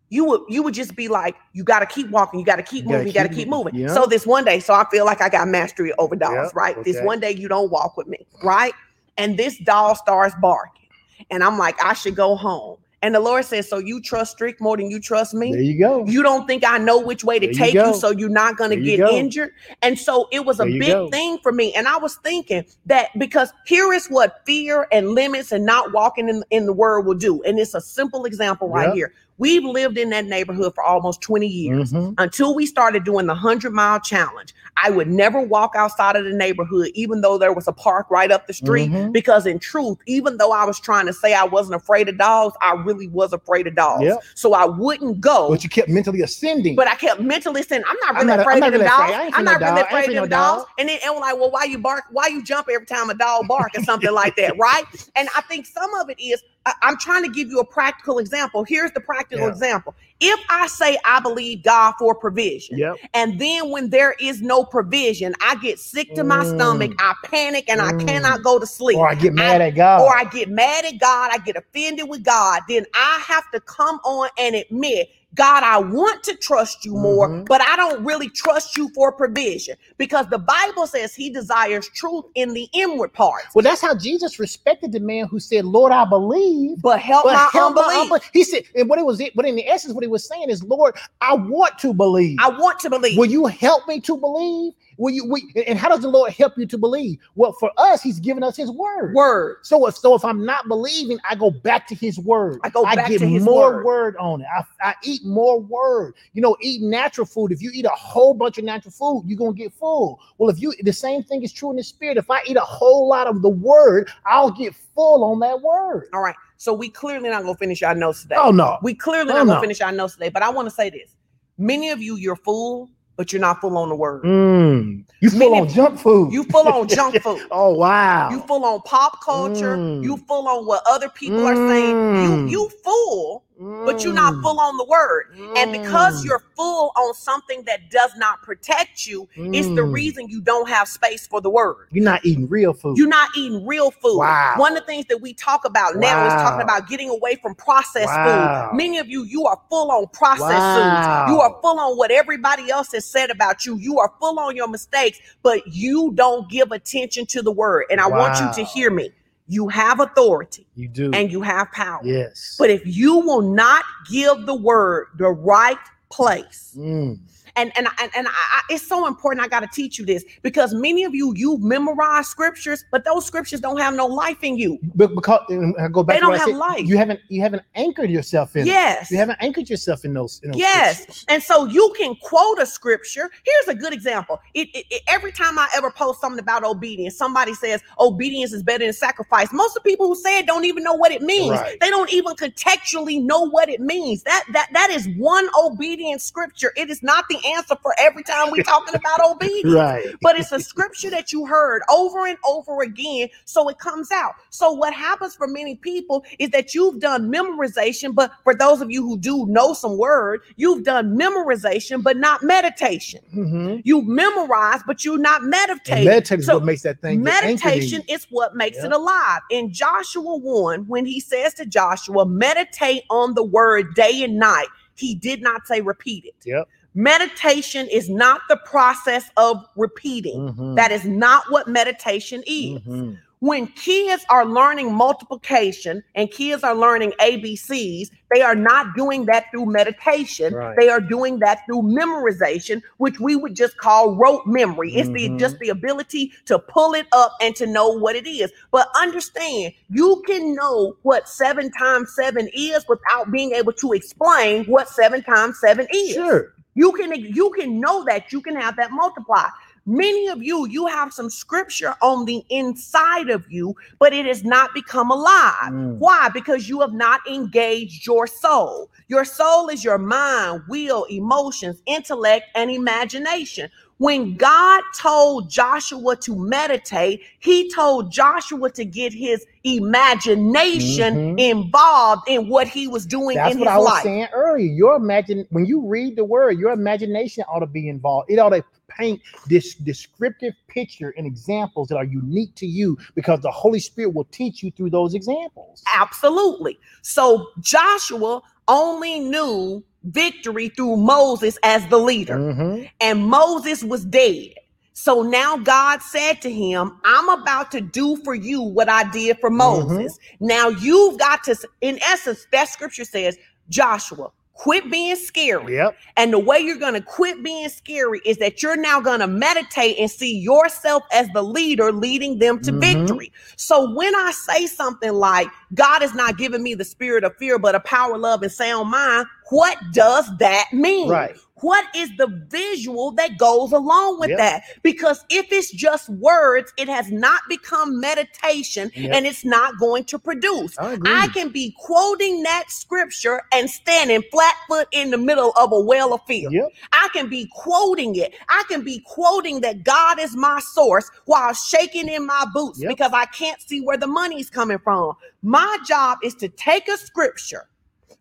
you would you would just be like you got to keep walking, you got to keep You moving, you got to keep moving. So this one day, so I feel like I got mastery over dogs, Yep, right? This one day you don't walk with me, right? And this dog starts barking. And I'm like, I should go home. And the Lord says, So you trust Strick more than you trust me? There you go. You don't think I know which way to There you take you, go. so you're not going to get go. injured. And so it was a There you big go. thing for me. And I was thinking that because here is what fear and limits and not walking in, in the word will do. And it's a simple example right Yep. here. We've lived in that neighborhood for almost 20 years Mhm. until we started doing the 100 mile challenge. I would never walk outside of the neighborhood, even though there was a park right up the street. Mhm. Because in truth, even though I was trying to say I wasn't afraid of dogs, I really was afraid of dogs. Yep. So I wouldn't go. But you kept mentally ascending. But I kept mentally saying, I'm not I'm really not- afraid I'm not of really dogs. I'm not really. Afraid of afraid of no dogs. dog. And then and we're like, well, why you bark? Why you jump every time a dog bark or something like that, right? And I think some of it is I, am trying to give you a practical example. Here's the practical Yeah. example. If I say I believe God for provision, yep. and then when there is no provision, I get sick to my Mm. stomach, I panic, and I Mm. cannot go to sleep Or I get mad at God. or I get mad at God, I get offended with God, then I have to come on and admit, God, I want to trust you more, Mhm. but I don't really trust you for provision because the Bible says he desires truth in the inward parts. well, that's how Jesus respected the man who said, "Lord, I believe." But help But my help my unbelief. unbelief. He said, and what it was, but in the essence, what he was saying is, Lord, I want to believe. I want to believe. Will you help me to believe? Well, you we, and how does the Lord help you to believe? Well, for us, He's given us His word. Word. So if so, if I'm not believing, I go back to His word. I go back get to His more word. word. on it. I, I eat more word. You know, eat natural food. If you eat a whole bunch of natural food, you're gonna get full. Well, if you the same thing is true in the spirit. If I eat a whole lot of the word, I'll get full on that word. All right. So we clearly not gonna finish our notes today. Oh no. We clearly Oh, not gonna no. finish our notes today. But I want to say this: many of you, you're full, but you're not full on the word. Mm. You full Many- on junk food. You full on junk food. Oh wow. You full on pop culture. Mm. You full on what other people are saying. You Mm. you full, but you're not Mm. full on the word. And because Mm. you're full on something that does not protect you, it's the Mm. reason you don't have space for the word. you're not eating real food. You're not eating real food. Wow. One of the things that we talk about now is talking about getting away from processed Wow. food. Many of you, you are full on processed Wow. foods. You are full on what everybody else has said about you. You are full on your mistakes, but you don't give attention to the word. And I want you to hear me. You have authority you do. and you have power. yes. But if you will not give the word the right place, Mm. And and and, and I, I- it's so important. I got to teach you this because many of you you've memorized scriptures, but those scriptures don't have no life in you. But because I go back They don't have said, life. You haven't you haven't anchored yourself in. it. Yes. You haven't anchored yourself in those. In those Yes. scriptures. And so you can quote a scripture. Here's a good example. It, it- it- every time I ever post something about obedience, somebody says obedience is better than sacrifice. Most of the people who say it don't even know what it means. Right. They don't even contextually know what it means. That that that is one obedience scripture. It is not the answer for every time we're talking about obedience. Right. but it's a scripture that you heard over and over again so it comes out so what happens for many people is that you've done memorization but for those of you who do know some word you've done memorization but not meditation Mhm. you memorize but you're not meditating meditation is So what makes that thing. get anchored in meditation is what makes Yep. it alive in joshua 1 when he says to joshua meditate on the word day and night he did not say repeat it Yep. Meditation is not the process of repeating Mhm. that is not what meditation is. Mhm. When kids are learning multiplication and kids are learning ABCs, they are not doing that through meditation. Right. They are doing that through memorization, which we would just call rote memory. It's the Mhm. just the ability to pull it up and to know what it is. But understand, you can know what seven times seven is without being able to explain what seven times seven is. Sure. You can you can know that you can have that multiply. Many of you, you have some scripture on the inside of you, but it has not become alive. Mm. Why? Because you have not engaged your soul. Your soul is your mind, will, emotions, intellect, and imagination. When God told Joshua to meditate, he told Joshua to get his imagination Mhm. involved in what he was doing That's in what I was life. saying earlier. Your imagine when you read the word, your imagination ought to be involved. It ought to paint this descriptive picture and examples that are unique to you because the Holy Spirit will teach you through those examples. Absolutely. So Joshua only knew victory through Moses as the leader, Mhm. and Moses was dead. So now God said to him, I'm about to do for you what I did for Moses. Now you've got to, in essence, that scripture says, Joshua, quit being scary. Yep. And the way you're going to quit being scary is that you're now going to meditate and see yourself as the leader leading them to Mhm. victory. So when I say something like, God has not given me the spirit of fear, but a power, love, and sound mind, what does that mean? Right. What is the visual that goes along with Yep. that? Because if it's just words, it has not become meditation Yep. and it's not going to produce. I. I can be quoting that scripture and standing flat foot in the middle of a well of fear. Yep. I can be quoting it. I can be quoting that God is my source while shaking in my boots because I can't see where the money's coming from. My job is to take a scripture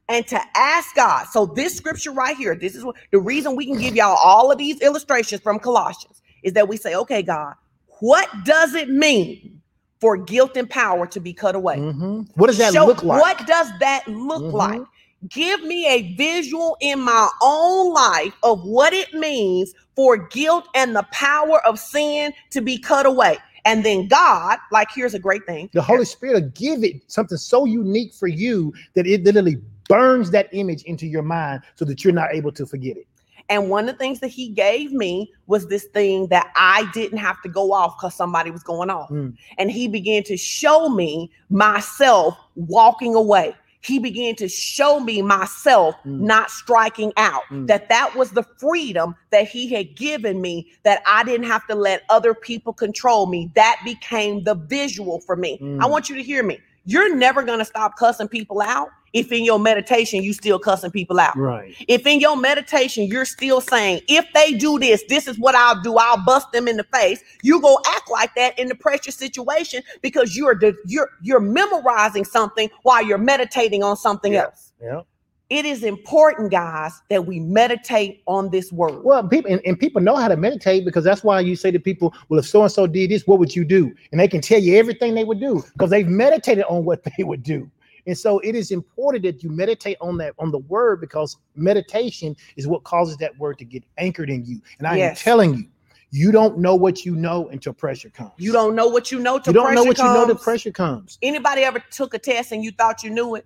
and to ask God. So this scripture right here, this is what the reason we can give y'all all of these illustrations from Colossians is that we say, okay, God, what does it mean for guilt and power to be cut away? Mhm. What does that Show- look like? What does that look Mhm. like? Give me a visual in my own life of what it means for guilt and the power of sin to be cut away. And then God, like here's a great thing. The Holy Spirit will give it something so unique for you that it literally burns that image into your mind so that you're not able to forget it. And one of the things that he gave me was this thing that I didn't have to go off because somebody was going off. Mm. And he began to show me myself walking away. He began to show me myself Mm. not striking out. Mm. That that was the freedom that he had given me that I didn't have to let other people control me. That became the visual for me. I want you to hear me. You're never going to stop cussing people out if in your meditation you still cussing people out. Right. If in your meditation you're still saying, if they do this, this is what I'll do. I'll bust them in the face. You go act like that in the pressure situation because you're you're you're memorizing something while you're meditating on something Yeah. else. Yeah. It is important, guys, that we meditate on this word. Well, people and, and people know how to meditate because that's why you say to people, "Well, if so and so did this, what would you do?" And they can tell you everything they would do because they've meditated on what they would do. And so it is important that you meditate on that on the word because meditation is what causes that word to get anchored in you. And I Yes. am telling you, you don't know what you know until pressure comes. you don't know what you know till You don't know what you know till pressure comes. Anybody ever took a test and you thought you knew it?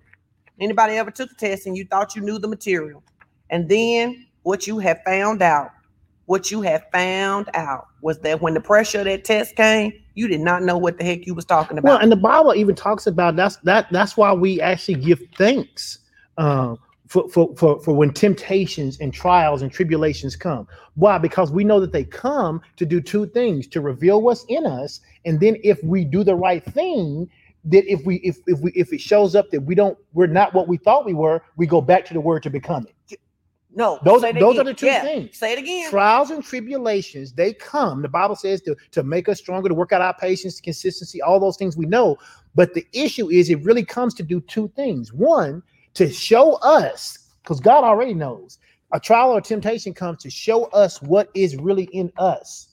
Anybody ever took a test and you thought you knew the material? And then what you have found out, what you have found out was that when the pressure of that test came, you did not know what the heck you was talking about. Well, and the Bible even talks about that's that that's why we actually give thanks um, for, for for for when temptations and trials and tribulations come. Why? Because we know that they come to do two things: to reveal what's in us, and then if we do the right thing, that if we if if we if it shows up that we don't we're not what we thought we were, we go back to the word to become it. no, those- those are the two Yeah, things. Say it again. Trials and tribulations, they come. The Bible says to, to make us stronger, to work out our patience, consistency, all those things we know. But the issue is it really comes to do two things. One, to show us, because God already knows, a trial or temptation comes to show us what is really in us.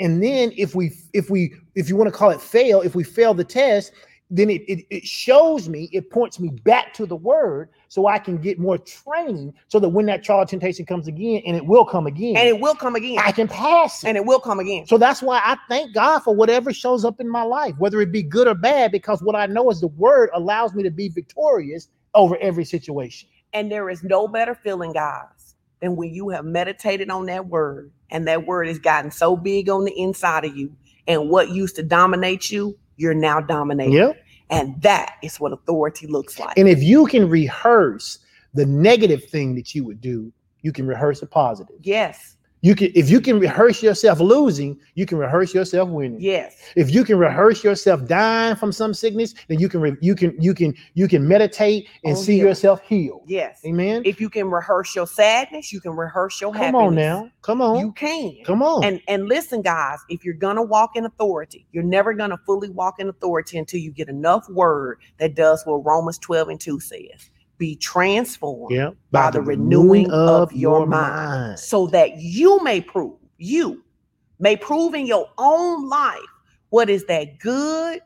And then if we if we if you want to call it fail, if we fail the test, then it, it it shows me, it points me back to the word so I can get more training so that when that trial temptation comes again, and it will come again, And it will come again. I can pass it. And it will come again. So that's why I thank God for whatever shows up in my life, whether it be good or bad, because what I know is the word allows me to be victorious over every situation. And there is no better feeling, guys, than when you have meditated on that word and that word has gotten so big on the inside of you. And what used to dominate you, you're now dominating. Yeah. And that is what authority looks like. And if you can rehearse the negative thing that you would do, you can rehearse the positive. yes. You can if you can rehearse yourself losing, you can rehearse yourself winning. Yes. If you can rehearse yourself dying from some sickness, then you can re- you can you can you can meditate and On see healing. yourself healed. Yes. Amen. If you can rehearse your sadness, you can rehearse your Come happiness. Come on now. Come on. You can. Come on. And and listen, guys, if you're gonna walk in authority, you're never gonna fully walk in authority until you get enough word that does what Romans 12 and 2 says. Be transformed yeah. by the renewing of your mind, so that you may prove, you may prove in your own life what is that good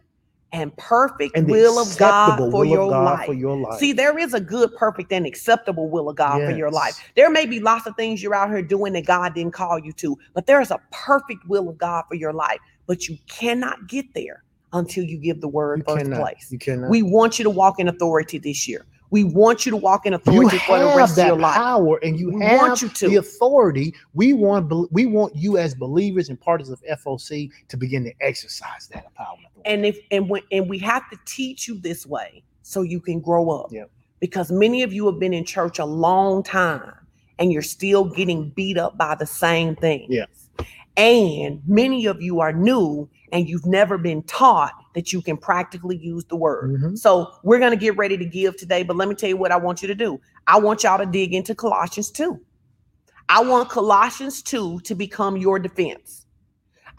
and perfect and will of God for will your of God life. for your life. See, there is a good, perfect, and acceptable will of God for your life. There may be lots of things you're out here doing that God didn't call you to, but there is a perfect will of God for your life. But you cannot get there until you give the word you first cannot. place. You cannot. We want you to walk in authority this year. We want you to walk in you authority for the rest of your life. power, and you We have want you to. the authority. We want we want you as believers and partners of FOC to begin to exercise that power. and authority. And if and when and we have to teach you this way so you can grow up. Yep. Because many of you have been in church a long time and you're still getting beat up by the same thing. Yeah. And many of you are new and you've never been taught that you can practically use the word. Mhm. So we're going to get ready to give today, but let me tell you what I want you to do. I want y'all to dig into Colossians 2. I want Colossians 2 to become your defense.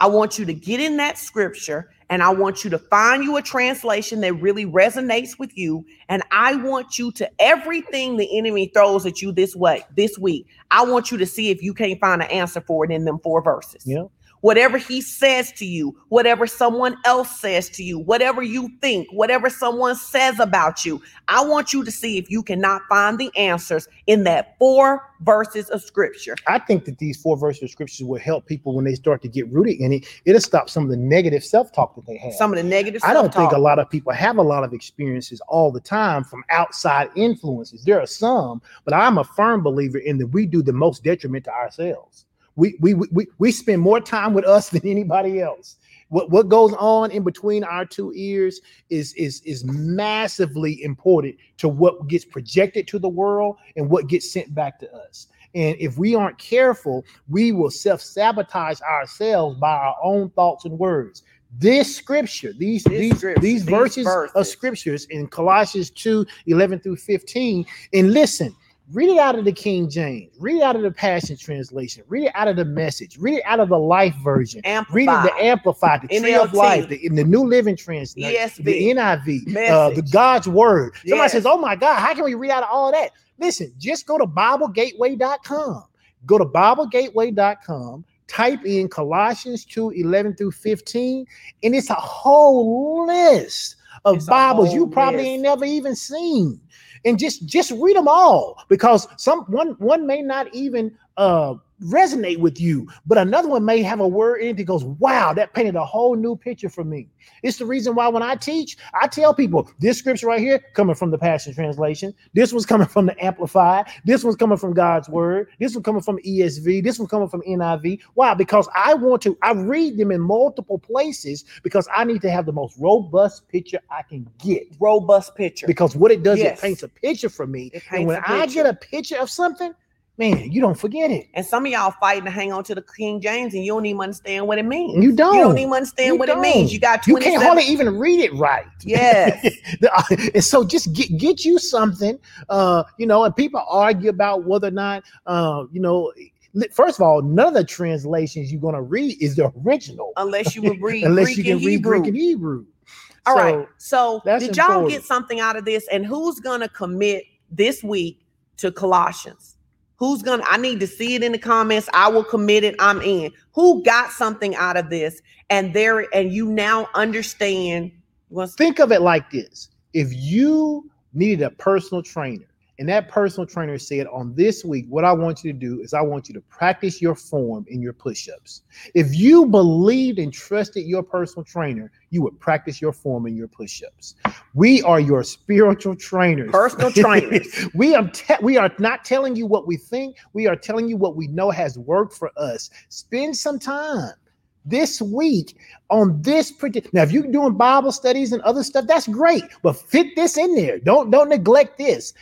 I want you to get in that scripture and I want you to find you a translation that really resonates with you. And I want you to everything the enemy throws at you this way, this week. I want you to see if you can't find an answer for it in them four verses. Yeah. Whatever he says to you, whatever someone else says to you, whatever you think, whatever someone says about you. I want you to see if you cannot find the answers in that four verses of scripture. I think that these four verses of scriptures will help people when they start to get rooted in it. It'll stop some of the negative self-talk that they have. Some of the negative I don't think a lot of people have a lot of experiences all the time from outside influences. There are some, but I'm a firm believer in that we do the most detriment to ourselves. We we we we spend more time with us than anybody else. What what goes on in between our two ears is is is massively important to what gets projected to the world and what gets sent back to us. And if we aren't careful, we will self-sabotage ourselves by our own thoughts and words. This scripture, these This these, scripture, these these verses, of scriptures in Colossians 2 11 through 15. And listen, read it out of the King James, read it out of the Passion Translation, read it out of the message, read it out of the Life Version, read it the Amplified, the Tree of Life, the, in the New Living Translation, ESV. the NIV, uh, the God's Word. Somebody says, Oh my God, how can we read out of all that? Listen, just go to BibleGateway.com. Go to BibleGateway.com, type in Colossians 2 11 through 15, and it's a whole list of It's Bibles you probably list. ain't never even seen. And just just read them all because some one one may not even uh resonate with you, but another one may have a word in it that goes, wow, that painted a whole new picture for me. It's the reason why when I teach, I tell people this scripture right here coming from the Passion Translation, this one's coming from the Amplified, this one's coming from God's Word, this one coming from ESV, this one coming from NIV. Why? Because I want to, I read them in multiple places because I need to have the most robust picture I can get. robust picture. Because what it does, Yes. it paints a picture for me. And when I get a picture of something, man, you don't forget it. And some of y'all fighting to hang on to the King James, and you don't even understand what it means. You don't. You don't even understand You what it means. You got You can't hardly even read it right. Yes. and so just get get you something, uh, you know, and people argue about whether or not, uh, you know, first of all, none of the translations you're going to read is the original, Unless you would read unless Greek you can read Hebrew. Greek and Hebrew. All right. So, So, that's did y'all important. get something out of this? And who's gonna commit this week to Colossians? Who's gonna? I need to see it in the comments. I will commit it. I'm in. Who got something out of this? And there, and you now understand. Think of it like this: if you needed a personal trainer, and that personal trainer said, "On this week, what I want you to do is I want you to practice your form in your push-ups." If you believed and trusted your personal trainer, you would practice your form in your push-ups. We are your spiritual trainers. personal trainers? we are te- we are not telling you what we think. We are telling you what we know has worked for us. Spend some time this week on this particular. Now, if you're doing Bible studies and other stuff, that's great. But fit this in there. Don't don't neglect this.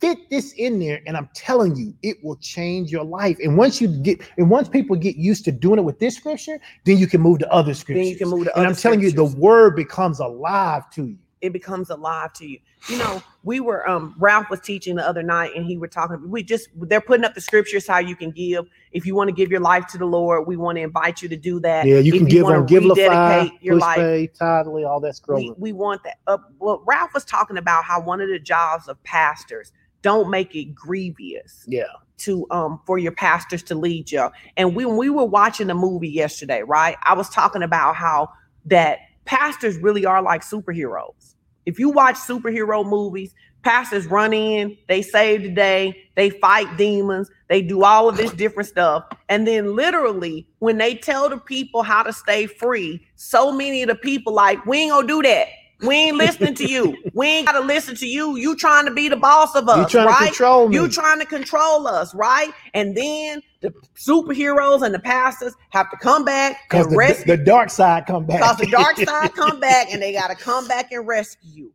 Fit this in there, and I'm telling you, it will change your life. And once you get, and once people get used to doing it with this scripture, then you can move to other scriptures. Then you can move to And I'm telling you, the word becomes alive to you. it becomes alive to you. You know, we were um Ralph was teaching the other night and he were talking we just they're putting up the scriptures how you can give. If you want to give your life to the Lord, we want to invite you to do that. Yeah, you If can give wanna on Givelify, rededicate your life. Pay, Tithe.ly, all that We, scrolling. we want that. Uh, well, Ralph was talking about how one of the jobs of pastors don't make it grievous Yeah. to um for your pastors to lead you. And when we were watching the movie yesterday, right? I was talking about how that pastors really are like superheroes. If you watch superhero movies, pastors run in, they save the day, they fight demons, they do all of this different stuff. And then literally when they tell the people how to stay free, so many of the people like, we ain't gonna do that. We ain't listening to you. We ain't gotta listen to you. You trying to be the boss of us, You trying right? to control me. You trying to control us, right? And then the superheroes and the pastors have to come back and the, rescue the dark side come back. because the dark side come back and they got to come back and rescue you.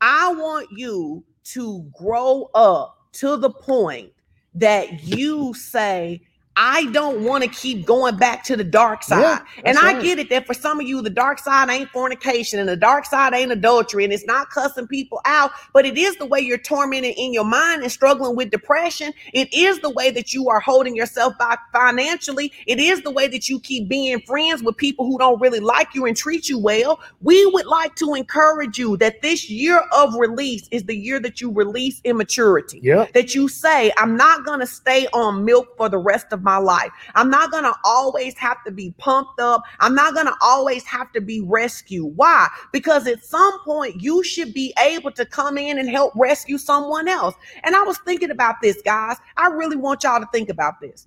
I want you to grow up to the point that you say, I don't want to keep going back to the dark side. Yeah, and I right. get it that for some of you, the dark side ain't fornication and the dark side ain't adultery and it's not cussing people out, but it is the way you're tormented in your mind and struggling with depression. It is the way that you are holding yourself back financially. It is the way that you keep being friends with people who don't really like you and treat you well. We would like to encourage you that this year of release is the year that you release immaturity that you say, I'm not going to stay on milk for the rest of my life. I'm not going to always have to be pumped up. I'm not going to always have to be rescued. Why? Because at some point you should be able to come in and help rescue someone else. And I was thinking about this, guys. I really want y'all to think about this.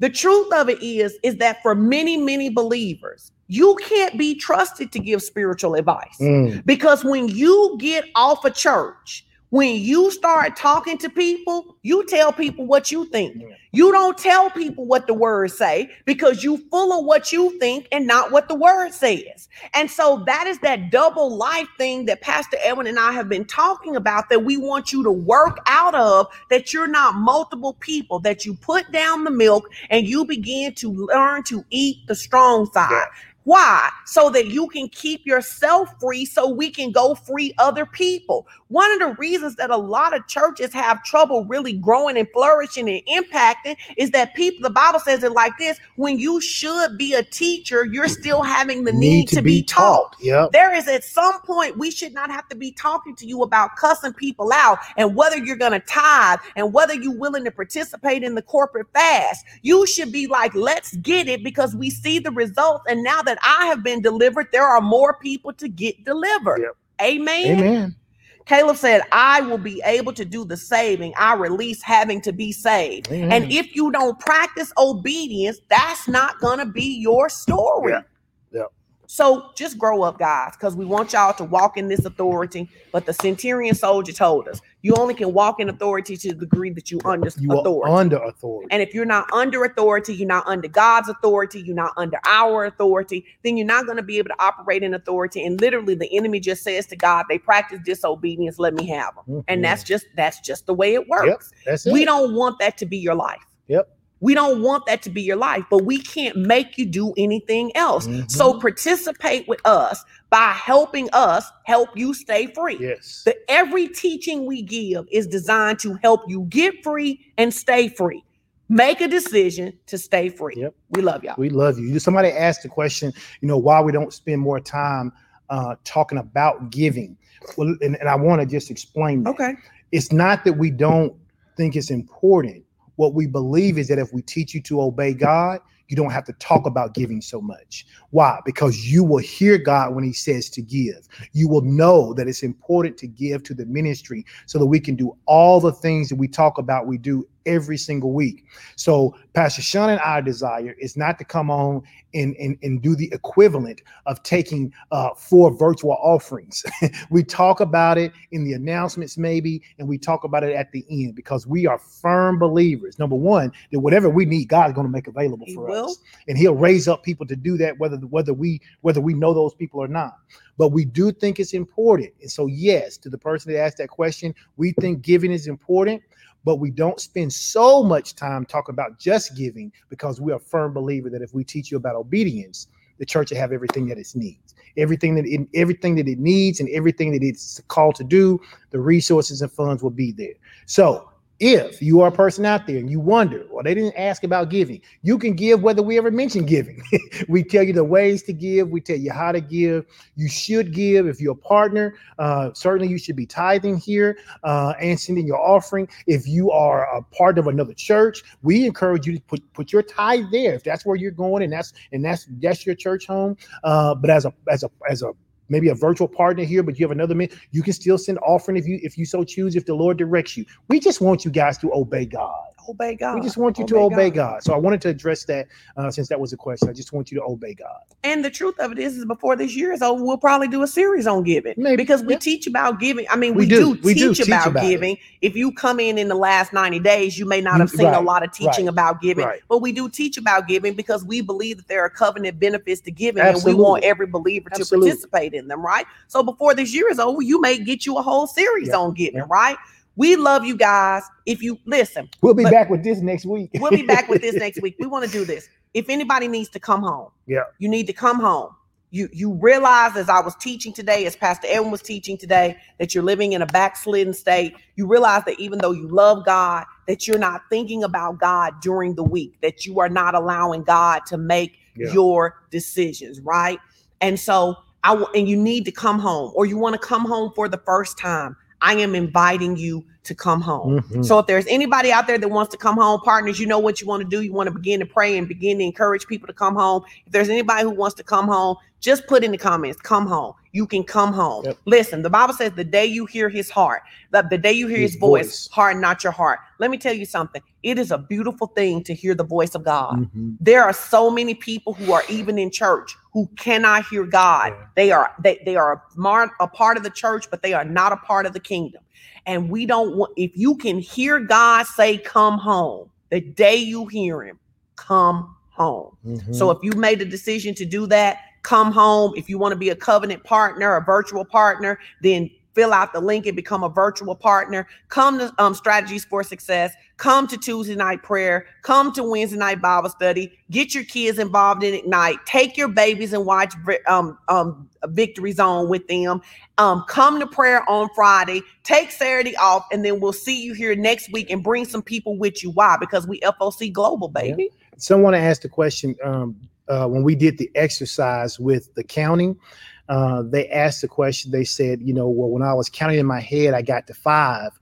The truth of it is is that for many many believers, you can't be trusted to give spiritual advice. Mm. Because when you get off a church, when you start talking to people, you tell people what you think. You don't tell people what the words say because you full of what you think and not what the word says. And so that is that double life thing that Pastor Edwin and I have been talking about that we want you to work out of that you're not multiple people that you put down the milk and you begin to learn to eat the strong side. Why? So that you can keep yourself free so we can go free other people. One of the reasons that a lot of churches have trouble really growing and flourishing and impacting is that people, the Bible says it like this when you should be a teacher, you're still having the need, to, be taught. Yep. There is at some point we should not have to be talking to you about cussing people out and whether you're going to tithe and whether you're willing to participate in the corporate fast. You should be like, let's get it because we see the results. And now that I have been delivered, there are more people to get delivered. Yep. Amen. Amen. Caleb said, I will be able to do the saving. I release having to be saved. Amen. And if you don't practice obedience, that's not going to be your story. Yeah. So just grow up, guys, because we want y'all to walk in this authority. But the centurion soldier told us you only can walk in authority to the degree that you under you authority. are under authority. And if you're not under authority, you're not under God's authority, you're not under our authority, then you're not going to be able to operate in authority. And literally, the enemy just says to God, "They practice disobedience. Let me have them." Mhm. And that's just that's just the way it works. It. We don't want that to be your life. Yep. We don't want that to be your life, but we can't make you do anything else. Mhm. So participate with us by helping us help you stay free. Yes. The every teaching we give is designed to help you get free and stay free. Make a decision to stay free. Yep. We love y'all. We love you. Somebody asked the question, you know, why we don't spend more time uh, talking about giving. Well, and, and I want to just explain that. Okay. It's not that we don't think it's important. What we believe is that if we teach you to obey God, you don't have to talk about giving so much. Why? Because you will hear God when He says to give. You will know that it's important to give to the ministry so that we can do all the things that we talk about, we do every single week. So, Pastor Sean and our desire is not to come on and, and, and do the equivalent of taking uh, four virtual offerings. we talk about it in the announcements, maybe, and we talk about it at the end because we are firm believers. Number one, that whatever we need, God's going to make available He for will. us, and He'll raise up people to do that, whether whether we whether we know those people or not. But we do think it's important, and so yes, to the person that asked that question, we think giving is important. But we don't spend so much time talking about just giving because we are a firm believer that if we teach you about obedience, the church will have everything that it needs, everything that it, everything that it needs, and everything that it's called to do. The resources and funds will be there. So if you are a person out there and you wonder, well, they didn't ask about giving, you can give whether we ever mention giving. we tell you the ways to give, we tell you how to give. You should give if you're a partner. Uh, certainly, you should be tithing here uh, and sending your offering. If you are a part of another church, we encourage you to put put your tithe there if that's where you're going and that's and that's that's your church home. Uh, but as a as a as a maybe a virtual partner here, but you have another man, you can still send offering if you if you so choose, if the Lord directs you. We just want you guys to obey God. Obey God. We just want you to obey God. So I wanted to address that uh, since that was a question. I just want you to obey God. And the truth of it is, is before this year is over, we'll probably do a series on giving. Maybe, because we yeah. teach about giving. I mean, We we, do. do, We do teach, teach about, about it. giving. If you come in in the last 90 days, you may not have seen right, a lot of teaching right, about giving, right. but we do teach about giving because we believe that there are covenant benefits to giving Absolutely. and we want every believer to Absolutely. participate in them, right? So before this year is over, you may get you a whole series Yeah, on giving, yeah. right? We love you guys. If you listen, We'll be back with this next week. we'll be back with this next week. We want to do this. If anybody needs to come home, Yeah. you need to come home. You you realize as I was teaching today, as Pastor Edwin was teaching today, that you're living in a backslidden state. You realize that even though you love God, that you're not thinking about God during the week, that you are not allowing God to make Yeah. your decisions, right? And so I w- and you need to come home, or you want to come home for the first time. I am inviting you to come home. Mhm. So if there's anybody out there that wants to come home, partners, you know what you want to do. You want to begin to pray and begin to encourage people to come home. If there's anybody who wants to come home, just put in the comments, come home. You can come home. Yep. Listen, the Bible says the day you hear his heart, the, the day you hear his, His voice, voice. harden not your heart. Let me tell you something. It is a beautiful thing to hear the voice of God. Mhm. There are so many people who are even in church who cannot hear God. Yeah. They are they, they are a, mar- a part of the church, but they are not a part of the kingdom. And we don't want if you can hear God say, Come home, the day you hear him, come home. Mhm. So if you made a decision to do that, come home. If you want to be a covenant partner, a virtual partner, then fill out the link and become a virtual partner. Come to um, Strategies for Success. Come to Tuesday night prayer. Come to Wednesday night Bible study. Get your kids involved in Ignite. Take your babies and watch um, um, Victory Zone with them. Um, come to prayer on Friday. Take Saturday off, and then we'll see you here next week and bring some people with you. Why? Because we FOC Global, baby. someone asked the question um, uh, when we did the exercise with the counting. Uh, they asked the question. They said, you know, well, when I was counting in my head, I got to five,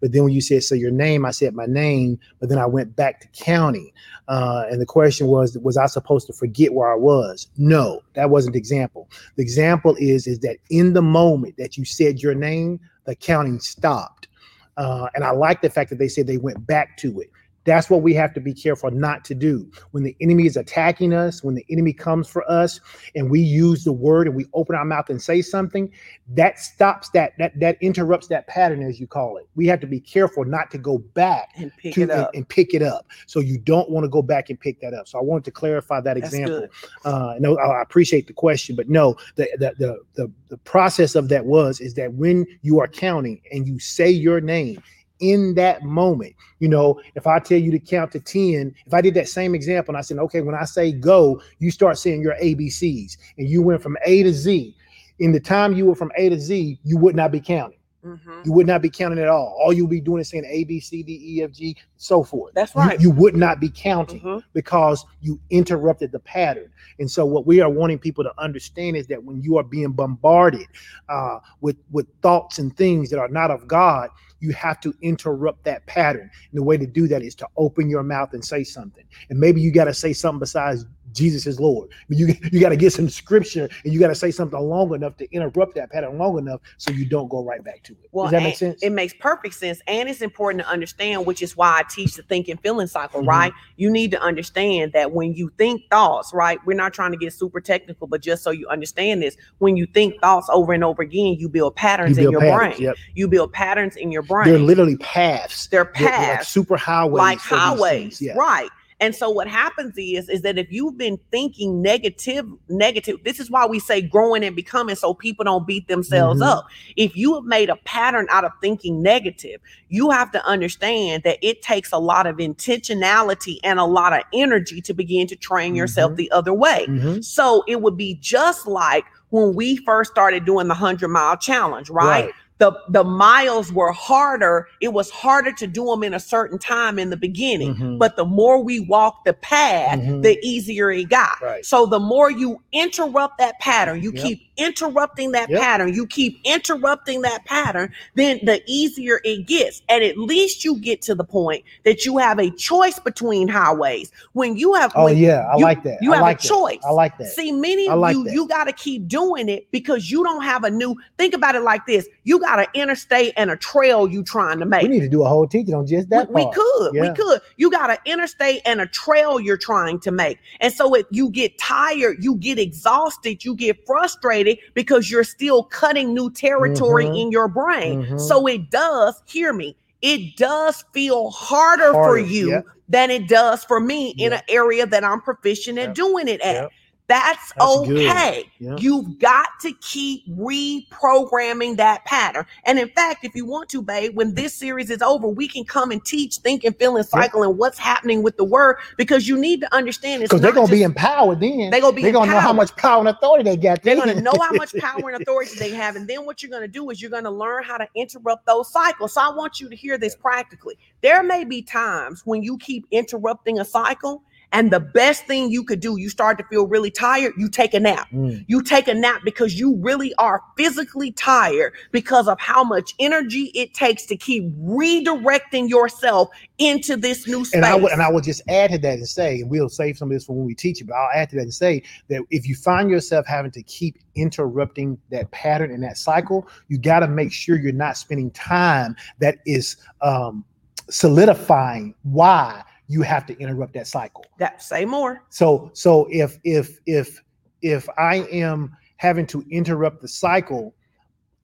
but then when you said, "So your name," I said my name, but then I went back to counting. Uh, and the question was, was I supposed to forget where I was? No, that wasn't the example. The example is, is that in the moment that you said your name, the counting stopped. Uh, and I like the fact that they said they went back to it. That's what we have to be careful not to do. When the enemy is attacking us, when the enemy comes for us, and we use the word and we open our mouth and say something, that stops that that that interrupts that pattern, as you call it. We have to be careful not to go back And pick to it up. and pick it up. So you don't want to go back and pick that up. So I wanted to clarify that That's example. Uh, no, I I appreciate the question, but no, the, the the the the process of that was is that when you are counting and you say your name in that moment, you know, if I tell you to count to ten, if I did that same example and I said, okay, when I say go, you start saying your ABCs, and you went from A to Z. In the time you were from A to Z, you would not be counting. Mhm. You would not be counting at all. All you'll be doing is saying A, B, C, D, E, F, G, so forth. That's You- right. you would not be counting Mhm. because you interrupted the pattern. And so, what we are wanting people to understand is that when you are being bombarded uh, with with thoughts and things that are not of God, you have to interrupt that pattern. And the way to do that is to open your mouth and say something. And maybe you got to say something besides Jesus is Lord. But you you got to get some scripture and you got to say something long enough to interrupt that pattern long enough so you don't go right back to it. Well, Does that make sense? It makes perfect sense. And it's important to understand, which is why I teach the think and feeling cycle, Mhm. right? You need to understand that when you think thoughts, right? We're not trying to get super technical, but just so you understand this, when you think thoughts over and over again, you build patterns in build your patterns, brain. Yep. You build patterns in your brain. They're literally paths. They're They're- they're like paths. super highways. like highways. Yeah. right and so what happens is is that if you've been thinking negative negative this is why we say growing and becoming so people don't beat themselves Mhm. up if you have made a pattern out of thinking negative you have to understand that it takes a lot of intentionality and a lot of energy to begin to train yourself Mhm. the other way Mhm. so it would be just like when we first started doing the 100 mile challenge right the the miles were harder it was harder to do them in a certain time in the beginning Mhm. but the more we walked the path Mhm. the easier it got Right. so the more you interrupt that pattern you Yep. keep interrupting that Yep. pattern you keep interrupting that pattern then the easier it gets and at least you get to the point that you have a choice between highways when you have Oh yeah, I you- like that. you I have a that. choice. I like that. See, many of like you, that. you got to keep doing it because you don't have a new. Think about it like this: you got an interstate and a trail you trying to make. we need to do a whole teaching on just that We, we could, we could. You got an interstate and a trail you're trying to make, and so if you get tired, you get exhausted, you get frustrated because you're still cutting new territory Mhm. in your brain. Mhm. So it does. Hear me. It does feel harder, for you yep. than it does for me in an area that I'm proficient at Yep. doing it at. That's, That's okay. Yep. You've got to keep reprogramming that pattern. And in fact, if you want to, babe, when this series is over, we can come and teach think and feel and cycle and what's happening with the word because you need to understand it's Because they're gonna be empowered then. They're gonna be They're gonna know how much power and authority they got. They're then. to know how much power and authority they have. And then what you're going to do is you're going to learn how to interrupt those cycles. So I want you to hear this practically. There may be times when you keep interrupting a cycle And the best thing you could do, you start to feel really tired, you take a nap. Mm. You take a nap because you really are physically tired because of how much energy it takes to keep redirecting yourself into this new space. And I would and I will just add to that and say, and we'll save some of this for when we teach it, but I'll add to that and say that if you find yourself having to keep interrupting that pattern and that cycle, you got to make sure you're not spending time that is um, solidifying why you have to interrupt that cycle. that say more. So so if if if if I am having to interrupt the cycle,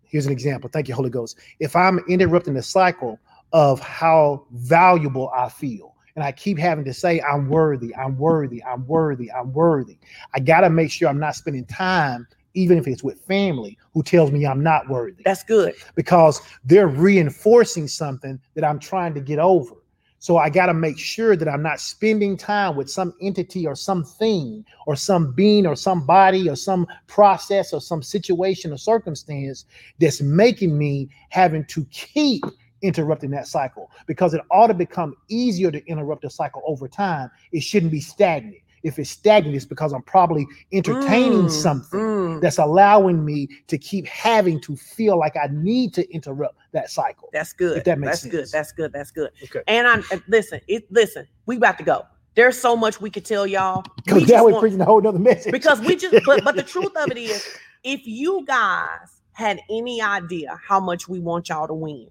here's an example. Thank you, Holy Ghost. If I'm interrupting the cycle of how valuable I feel, and I keep having to say I'm worthy, I'm worthy, I'm worthy, I'm worthy, I gotta make sure I'm not spending time, even if it's with family, who tells me I'm not worthy That's good. because they're reinforcing something that I'm trying to get over. So I got to make sure that I'm not spending time with some entity or something or some being or somebody or some process or some situation or circumstance that's making me having to keep interrupting that cycle because it ought to become easier to interrupt the cycle over time. It shouldn't be stagnant. If it's stagnant, it's because I'm probably entertaining Mm, something mm. that's allowing me to keep having to feel like I need to interrupt that cycle. That's good. If that makes That's good. That's good. That's good. Okay. And I and listen. It listen. We about to go. There's so much we could tell y'all. Because now we're preaching a whole nother message. because we just but but the truth of it is if you guys had any idea how much we want y'all to win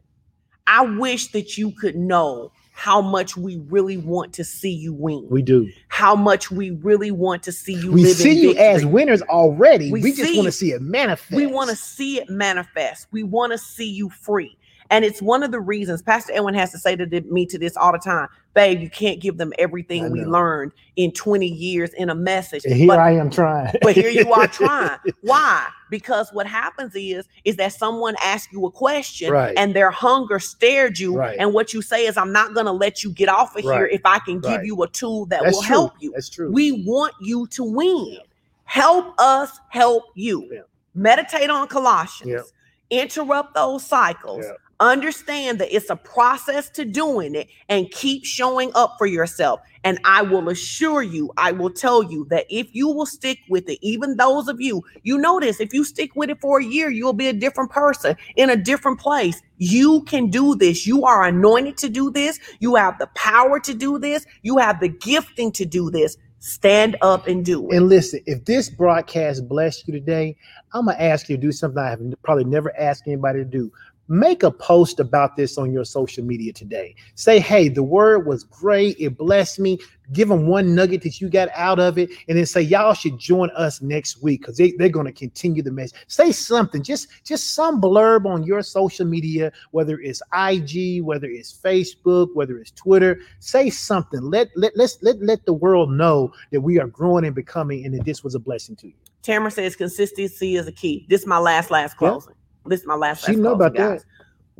i wish that you could know how much we really want to see you win we do. how much we really want to see you We see you as winners already. We We, just want to see it manifest. we want to see it manifest we want to see you free and it's one of the reasons pastor edwin has to say to me to this all the time babe you can't give them everything we learned in 20 years in a message And here but I am trying. but here you are trying. Why? Because what happens is is that someone asks you a question Right. and their hunger stared you, Right. and what you say is, "I'm not going to let you get off of here if I can give you a tool that That's will true. help you." That's true. We want you to win. Help us help you. Yeah. Meditate on Colossians. Yeah. Interrupt those cycles. Understand that it's a process to doing it and keep showing up for yourself. And I will assure you, I will tell you that if you will stick with it, even those of you, you notice if you stick with it for a year, you'll be a different person in a different place. You can do this. You are anointed to do this. You have the power to do this. You have the gifting to do this. Stand up and do it. And listen, if this broadcast blessed you today, I'm gonna ask you to do something I have probably never asked anybody to do. Make a post about this on your social media today. Say, hey, the word was great. It blessed me. Give them one nugget that you got out of it. And then say, y'all should join us next week because they, they're going to continue the message. Say something, just, just some blurb on your social media, whether it's IG, whether it's Facebook, whether it's Twitter. Say something. Let, let, let's, let, let the world know that we are growing and becoming and that this was a blessing to you. Tamara says consistency is a key. This is my last, last closing. This is my last, She last know about that. guys.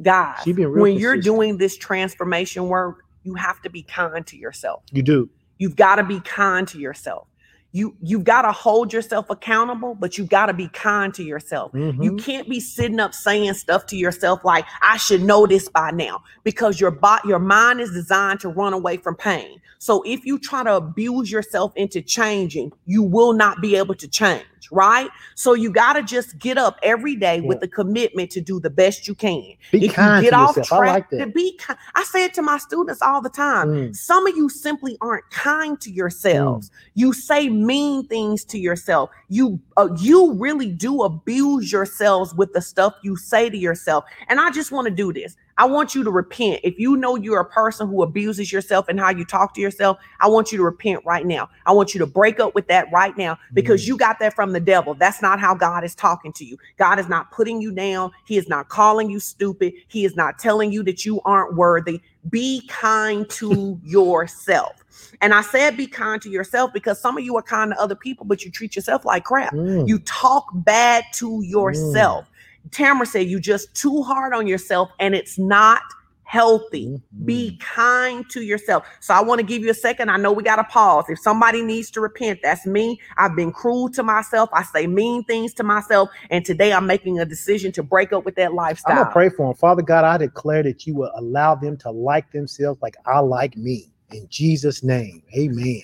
Guys, She being real when you're doing this transformation work, you have to be kind to yourself. You do. You've got to be kind to yourself. You you've got to hold yourself accountable, but you've got to be kind to yourself. You Mhm. can't be sitting up saying stuff to yourself like I should know this by now because your bot your mind is designed to run away from pain. So if you try to abuse yourself into changing, you will not be able to change, right? So you got to just get up every day with the commitment to do the best you can. Be if kind you get to off yourself. I track, like to be kind. I say it to my students all the time. Mm. Some of you simply aren't kind to yourselves. You say mean things to yourself. You uh, you really do abuse yourselves with the stuff you say to yourself. And I just want to do this. I want you to repent. If you know you're a person who abuses yourself and how you talk to yourself, I want you to repent right now. I want you to break up with that right now because Mm. you got that from the devil. That's not how God is talking to you. God is not putting you down. He is not calling you stupid. He is not telling you that you aren't worthy. Be kind to yourself. And I said be kind to yourself because some of you are kind to other people, but you treat yourself like crap. Mm. You talk bad to yourself. Tamara said you just too hard on yourself and it's not healthy. Mhm. Be kind to yourself. So I want to give you a second. I know we got to pause. If somebody needs to repent, that's me. I've been cruel to myself. I say mean things to myself. And today I'm making a decision to break up with that lifestyle. I'm gonna pray for them. Father God, I declare that you will allow them to like themselves like I like me. In Jesus' name. Amen.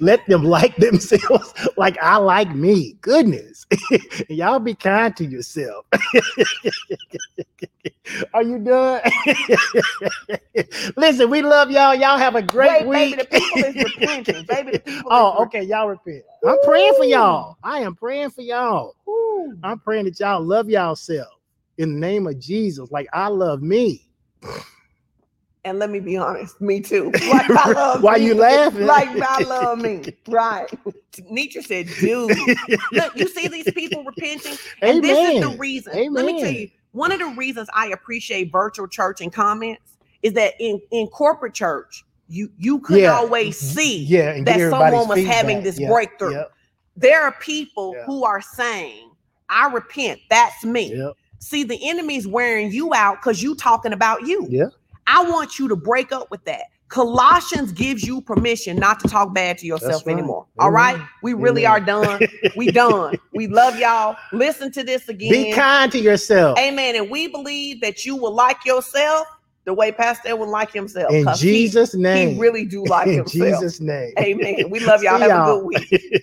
Let them like themselves like I like me. Goodness. Y'all be kind to yourself. Are you done? Listen, we love y'all. Y'all have a great Wait, week. baby, the people is repenting. Baby, the people oh, okay. Y'all repent. I'm praying for y'all. I am praying for y'all. Woo. I'm praying that y'all love yourself in the name of Jesus, like I love me. And let me be honest, me too. Like I love Why me. you laughing? Like I love me. Right. Nietzsche said, dude. Look, you see these people repenting? And this is the Amen. reason. Let me tell you, one of the reasons I appreciate virtual church and comments is that in, in corporate church, you you could Yeah. always mm-hmm. see yeah, that someone was having feedback. this Yep, breakthrough. Yep, There are people Yeah. who are saying, I repent. That's me. yep, See, the enemy's wearing you out because you talking about you. Yeah. I want you to break up with that. Colossians gives you permission not to talk bad to yourself right. anymore. All right. We really Amen. are done. We done. We love y'all. Listen to this again. Be kind to yourself. Amen. And we believe that you will like yourself the way Pastor Edwin like himself. In 'cause he- Jesus' name. He, really do like in himself. Jesus' name. Amen. We love y'all. See Have a y'all. good week.